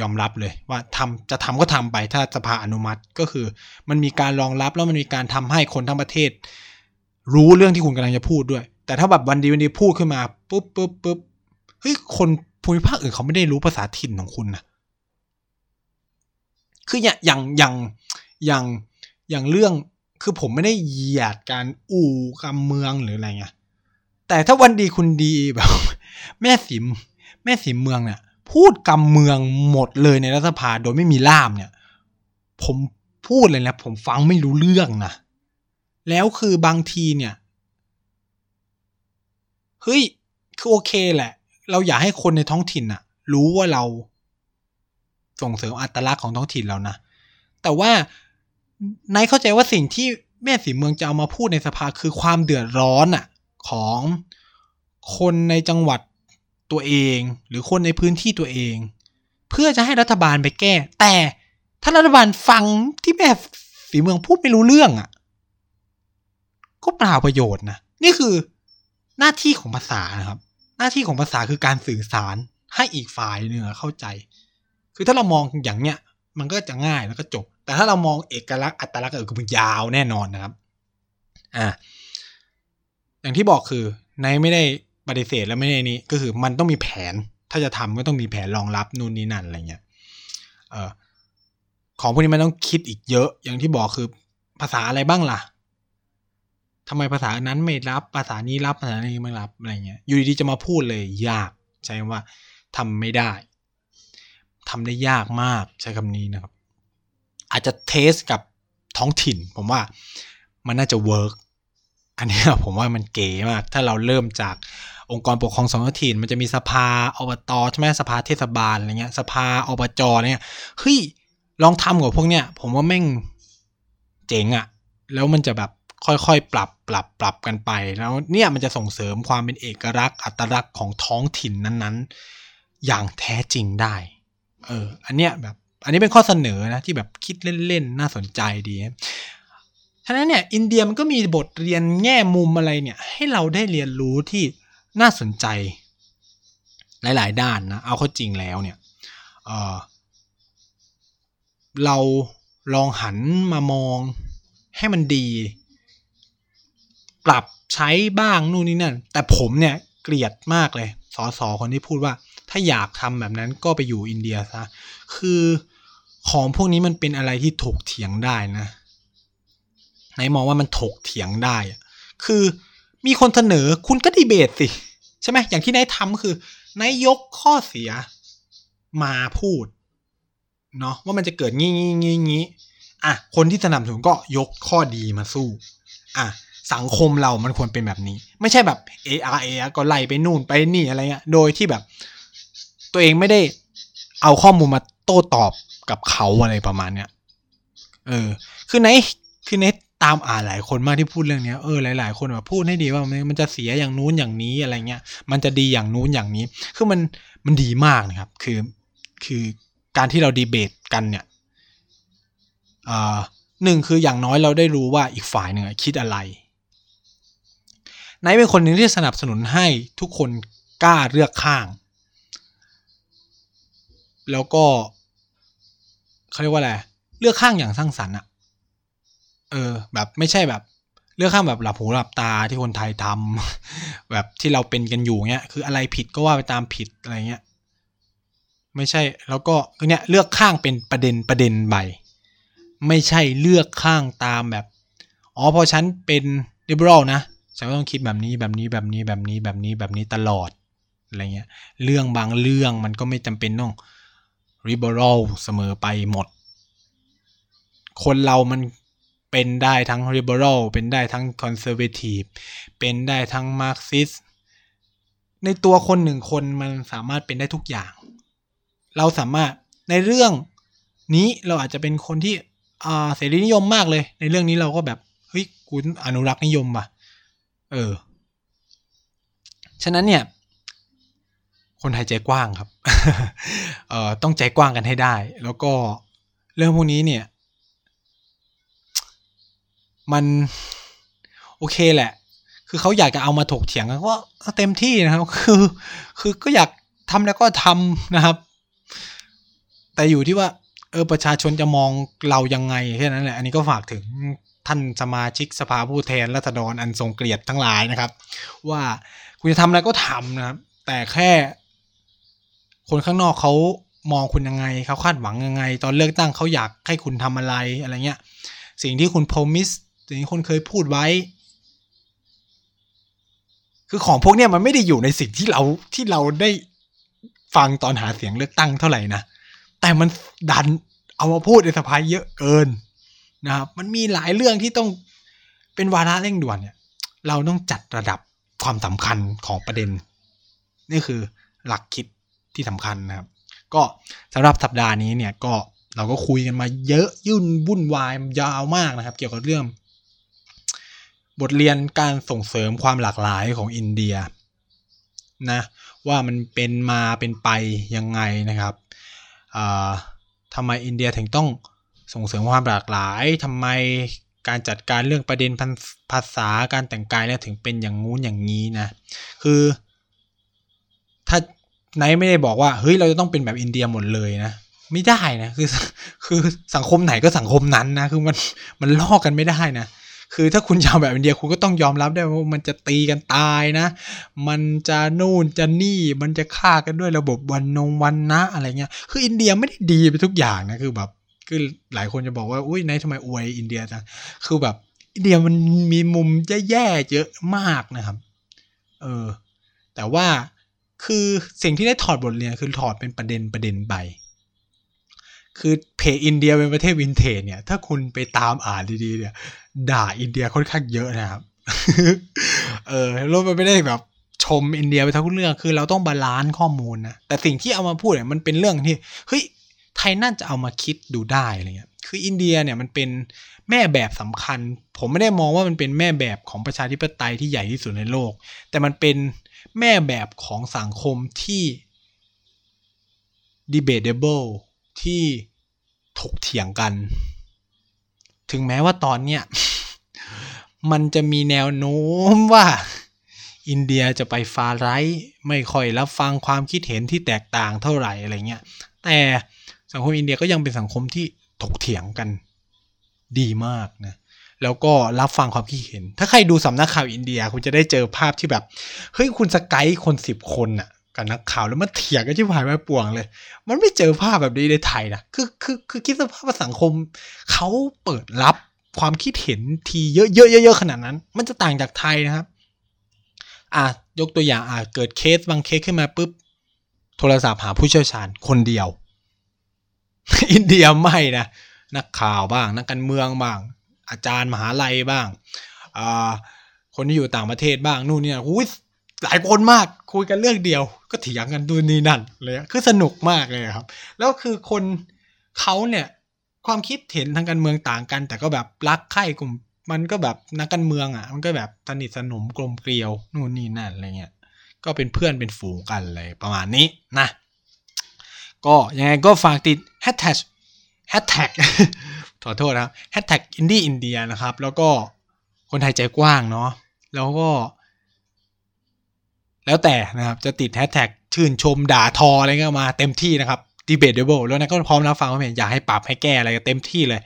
ยอมรับเลยว่าทำจะทำก็ทำไปถ้าสภาอนุมัติก็คือ มันมีการรองรับแล้วมันมีการทำให้คนทั้งประเทศ รู้เรื่องที่คุณกำลังจะพูดด้วย แต่ถ้าแบบวันดีวันดีพูดขึ้นมาปุ๊บปุ๊บปุ๊บเฮ้ยคนภูมิภาคอื่นเขาไม่ได้รู้ภาษาถิ่นของคุณนะคืออย่างอย่างอย่างอย่างอย่างเรื่องคือผมไม่ได้เหยียดการอู่กำเมืองหรืออะไรเงี้ยแต่ถ้าวันดีคุณดีแบบ แม่สิมแม่สิมเมืองเนี่ย พูดกำเมืองหมดเลยในรัฐสภาโดยไม่มีล่ามเนี่ย ผมพูดเลยนะ ผมฟังไม่รู้เรื่องนะ แล้วคือบางทีเนี่ย เฮ้ย คือโอเคแหละ เราอยากให้คนในท้องถิ่นอะรู้ว่าเราส่งเสริมอัตลักษณ์ของท้องถิ่นเรานะ แต่ว่านายเข้าใจว่าสิ่งที่แม่สีเมืองจะเอามาพูดในสภาคือความเดือดร้อนอะ ของคนในจังหวัด ตัวเอง หรือคนในพื้นที่ตัวเอง เพื่อจะให้รัฐบาลไปแก้ แต่ถ้ารัฐบาลฟังที่แม่สีเมืองพูดไม่รู้เรื่องอะก็เปล่าประโยชน์นะนี่คือหน้าที่ของภาษานะครับ หน้าที่ของภาษาคือการสื่อสารให้อีกฝ่ายหนึ่งเข้าใจ คือถ้าเรามองอย่างเนี้ย มันก็จะง่ายแล้วก็จบ แต่ถ้าเรามองเอกลักษณ์อัตลักษณ์ก็คือมันยาวแน่นอนนะครับ อ่าอย่างที่บอกคือ ในไม่ได้ ปฏิเสธแล้วไม่ได้นี้ ก็คือมันต้องมีแผน ถ้าจะทำก็ต้องมีแผนรองรับนู่นนี่นั่นอะไรเงี้ยเออของพวกนี้มันต้องคิดอีกเยอะ อย่างที่บอกคือภาษาอะไรบ้างล่ะทำไมภาษานั้นไม่รับ ภาษานี้รับภาษานี้ไม่รับอะไรเงี้ย อยู่ดีๆจะมาพูดเลยยาก ใช้ว่าทำไม่ได้ทำได้ยากมากใช้คำนี้นะครับ อาจจะเทสกับท้องถิ่น ผมว่ามันน่าจะเวิร์กอันนี้ผมว่ามันเก๋มาก ถ้าเราเริ่มจาก องค์กรปกครองส่วนท้องถิ่นมันจะมีสภาอบตใช่ไหมสภาเทศบาลอะไรเงี้ย สภาอบจเนี่ยเฮ้ยลองทำกับพวกเนี้ยผมว่าแม่งเจ๋งอะแล้วมันจะแบบค่อยๆ ปรับปรับปรับกันไป แล้วเนี่ยมันจะส่งเสริมความเป็นเอกลักษณ์อัตลักษณ์ของท้องถิ่นนั้นๆ อย่างแท้จริงได้ เออ อันเนี้ยแบบ อันนี้เป็นข้อเสนอนะที่แบบคิดเล่นๆ น่าสนใจดีฉะนั้นเนี่ยอินเดียมันก็มีบทเรียนแง่มุมอะไรเนี่ย ให้เราได้เรียนรู้ที่ น่าสนใจหลาย ๆ ด้านนะ เอาเข้าจริงแล้วเนี่ยเเราลองหันมามองให้มันดี ปรับใช้บ้างนู่นนี่นั่น แต่ผมเนี่ยเกลียดมากเลยสอสอคนที่พูดว่า ถ้าอยากทำแบบนั้นก็ไปอยู่อินเดียซะ คือของพวกนี้มันเป็นอะไรที่ถกเถียงได้นะไหนมองว่ามันถกเถียงได้ คือ มีคนเสนอคุณก็ดีเบตสิ ใช่ไหมอย่างที่นายทำคือนายยกข้อเสียมาพูดเนาะว่ามันจะเกิดงี้งี้งี้งี้อะคนที่สนับสนุนก็ยกข้อดีมาสู้ อะสังคมเรามันควรเป็นแบบนี้ ไม่ใช่แบบเออเอก็ไล่ไปนู่นไปนี่อะไรเงี้ยโดยที่แบบ ตัวเองไม่ได้เอาข้อมูลมาโต้ตอบกับเขาอะไรประมาณเนี้ยเออ คือในคือใน ตามอ่านหลายคนมากที่พูดเรื่องนี้เออหลาย ๆ คนแบบพูดให้ดีว่ามันจะเสียอย่างนู้นอย่างนี้อะไรเงี้ย มันจะดีอย่างนู้นอย่างนี้ คือมันมันดีมากนะครับ คือคือการที่เราดีเบตกันเนี่ยหนึ่งคืออย่างน้อยเราได้รู้ว่าอีกฝ่ายหนึ่งคิดอะไรไนเป็นคนหนึ่งที่สนับสนุนให้ทุกคนกล้าเลือกข้าง แล้วก็เขาเรียกว่าอะไรเลือกข้างอย่างสร้างสรรค์อะ เออ แบบไม่ใช่แบบเลือกข้างแบบหลับหูหลับตาที่คนไทยทำแบบที่เราเป็นกันอยู่เงี้ย คืออะไรผิดก็ว่าไปตามผิดอะไรเงี้ย ไม่ใช่ แล้วก็เนี่ยเลือกข้างเป็นประเด็นประเด็นใบไม่ใช่เลือกข้างตามแบบ อ๋อพอฉันเป็น liberal นะฉันก็ต้องคิดแบบนี้แบบนี้แบบนี้แบบนี้แบบนี้แบบนี้ตลอดอะไรเงี้ย เรื่องบางเรื่องมันก็ไม่จำเป็นต้อง liberal เสมอไปหมด คนเรามัน เป็นได้ทั้ง liberal เป็นได้ทั้ง conservative เป็นได้ทั้ง marxist ในตัวคนหนึ่งคนมันสามารถเป็นได้ทุกอย่าง เราสามารถในเรื่องนี้เราอาจจะเป็นคนที่อ่าเสรีนิยมมากเลย ในเรื่องนี้เราก็แบบเฮ้ยกูอนุรักษ์นิยมว่ะ เออ ฉะนั้นเนี่ย คนไทยใจกว้างครับ เอ่อต้องใจกว้างกันให้ได้ แล้วก็เรื่องพวกนี้เนี่ย มันโอเคแหละ คือเขาอยากจะเอามาถกเถียงก็เต็มที่นะครับ คือ คือก็อยากทำแล้วก็ทำนะครับ แต่อยู่ที่ว่า เออประชาชนจะมองเรายังไงแค่นั้นแหละอันนี้ก็ฝากถึงท่านสมาชิกสภาผู้แทนรัษฎรอันทรงเกียรติทั้งหลายนะครับ ว่าคุณจะทำอะไรก็ทำนะครับ แต่แค่ คนข้างนอกเขามองคุณยังไงเขาคาดหวังยังไง ตอนเลือกตั้งเขาอยากให้คุณทำอะไรอะไรเงี้ย สิ่งที่คุณพ r o m i s สิ่งที่คุณเคยพูดไว้ คือของพวกเนี้ยมันไม่ได้อยู่ในสิ่งที่เราที่เราได้ฟังตอนหาเสียงเลือกตั้งเท่าไหร่นะ แต่มันดันเอามาพูดในสภาเยอะเกินนะครับ มันมีหลายเรื่องที่ต้องเป็นวาระเร่งด่วนเนี่ย เราต้องจัดระดับความสำคัญของประเด็น นี่คือหลักคิดที่สำคัญนะครับ ก็สำหรับสัปดาห์นี้เนี่ยก็เราก็คุยกันมาเยอะยุ่นวุ่นวายยาวมากนะครับ เกี่ยวกับเรื่อง บทเรียนการส่งเสริมความหลากหลายของอินเดียนะว่ามันเป็นมาเป็นไปยังไงนะครับทำไมอินเดียถึงต้องส่งเสริมความหลากหลายทำไมการจัดการเรื่องประเด็นภาษาการแต่งกายเนี่ยถึงเป็นอย่างงู้นอย่างนี้นะคือ ถ้าไนไม่ได้บอกว่าเฮ้ยเราจะต้องเป็นแบบอินเดียหมดเลยนะไม่ได้นะคือคือสังคมไหนก็สังคมนั้นนะคือมันมันลอกกันไม่ได้นะ คือถ้าคุณจะเอาแบบอินเดียคุณก็ต้องยอมรับได้ว่ามันจะตีกันตายนะ มันจะนู่นจะนี่มันจะฆ่ากันด้วยระบบวันนงวันนะอะไรเงี้ยคืออินเดียไม่ได้ดีไปทุกอย่างนะคือแบบคือหลายคนจะบอกว่าอุ้ยนายทำไมอวยอินเดียจังคือแบบ อินเดียมันมีมุมแย่ๆเยอะมากนะครับ เออ แต่ว่าคือสิ่งที่ได้ถอดบทเรียนคือถอดเป็นประเด็นประเด็นไปคือเพจอินเดียเป็นประเทศวินเทจเนี่ย ถ้าคุณไปตามอ่านดีๆเนี่ย ด่าอินเดียค่อนข้างเยอะนะครับ เออเราไม่ได้แบบชมอินเดียไปทั้งเรื่องคือเราต้อง balance ข้อมูลนะแต่สิ่งที่เอามาพูดเนี่ยมันเป็นเรื่องที่เฮ้ยไทรน่าจะเอามาคิดดูได้อะไรเงี้ยคืออินเดียเนี่ยมันเป็นแม่แบบสำคัญ ผมไม่ได้มองว่ามันเป็นแม่แบบของประชาธิปไตยที่ใหญ่ที่สุดในโลก แต่มันเป็นแม่แบบของสังคมที่ debatable ที่ถกเถียงกัน ถึงแม้ว่าตอนเนี้ยมันจะมีแนวโน้มว่า อินเดียจะไปฟาไรต์ไม่ค่อยรับฟังความคิดเห็นที่แตกต่างเท่าไหร่อะไรเงี้ย แต่สังคมอินเดียก็ยังเป็นสังคมที่ถกเถียงกันดีมากนะแล้วก็รับฟังความคิดเห็น ถ้าใครดูสำนักข่าวอินเดีย คุณจะได้เจอภาพที่แบบ เฮ้ย คุณสกายคนสิบคนน่ะ กับนักข่าวแล้วมันเถียงกันที่ผ่านมาป่วงเลย มันไม่เจอภาพแบบนี้ในไทยนะคือคือคือคิดสภาพว่าสังคมเขาเปิดรับความคิดเห็นทีเยอะเยอะเยอะขนาดนั้น มันจะต่างจากไทยนะครับ อะยกตัวอย่างอะเกิดเคสบางเคสขึ้นมาปุ๊บโทรศัพท์หาผู้เชี่ยวชาญคนเดียว อินเดียไม่นะนักข่าวบ้าง นักการเมืองบ้าง อาจารย์มหาลัยบ้างอ่าคนที่อยู่ต่างประเทศบ้างนู่นนี่อุ้ย หลายคนมากคุยกันเรื่องเดียว ก็เถียงกันดูนี่นั่นเลยคือสนุกมากเลยครับ แล้วคือคนเขาเนี่ยความคิดเห็นทางการเมืองต่างกัน แต่ก็แบบรักใคร่กลุ่มมันก็แบบนักการเมืองอะ มันก็แบบสนิทสนมกลมเกลียวนู่นนี่นั่นอะไรเงี้ยก็เป็นเพื่อนเป็นฝูงกันเลยประมาณนี้นะก็ยังไงก็ฝากติด hashtag hashtag ขอโทษนะครับ hashtag indie india นะครับ แล้วก็คนไทยใจกว้างเนาะแล้วก็ แล้วแต่นะครับ จะติด hashtag ชื่นชมด่าทออะไรก็มาเต็มที่นะครับ debatable แล้วนะก็พร้อมรับฟังความเห็นอยากให้ปรับให้แก้อะไรก็เต็มที่เลย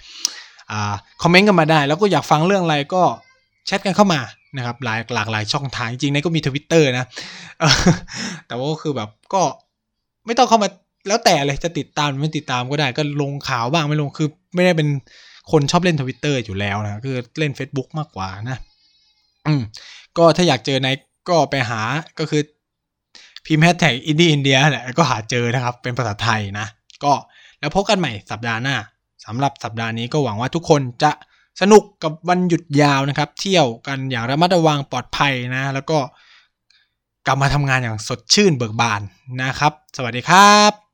อ่าคอมเมนต์กันมาได้ แล้วก็อยากฟังเรื่องอะไรก็แชทกันเข้ามานะครับหลายหลากหลายช่องทางจริงๆในก็มีทวิตเตอร์นะแต่ว่าก็คือแบบก็ไม่ต้องเข้ามาแล้วแต่เลยจะติดตามไม่ติดตามก็ได้ก็ลงข่าวบ้างไม่ลงคือไม่ได้เป็นคนชอบเล่นทวิตเตอร์อยู่แล้วนะคือเล่น Facebook มากกว่านะ อืมก็ถ้าอยากเจอใน ก็ไปหาก็คือพิมพ์แฮชแท็กอินดี้อินเดียแหละก็หาเจอนะครับ เป็นภาษาไทยนะ ก็แล้วพบกันใหม่สัปดาห์หน้าสำหรับสัปดาห์นี้ก็หวังว่าทุกคนจะสนุกกับวันหยุดยาวนะครับ เที่ยวกันอย่างระมัดระวังปลอดภัยนะ แล้วก็กลับมาทำงานอย่างสดชื่นเบิกบานนะครับ สวัสดีครับ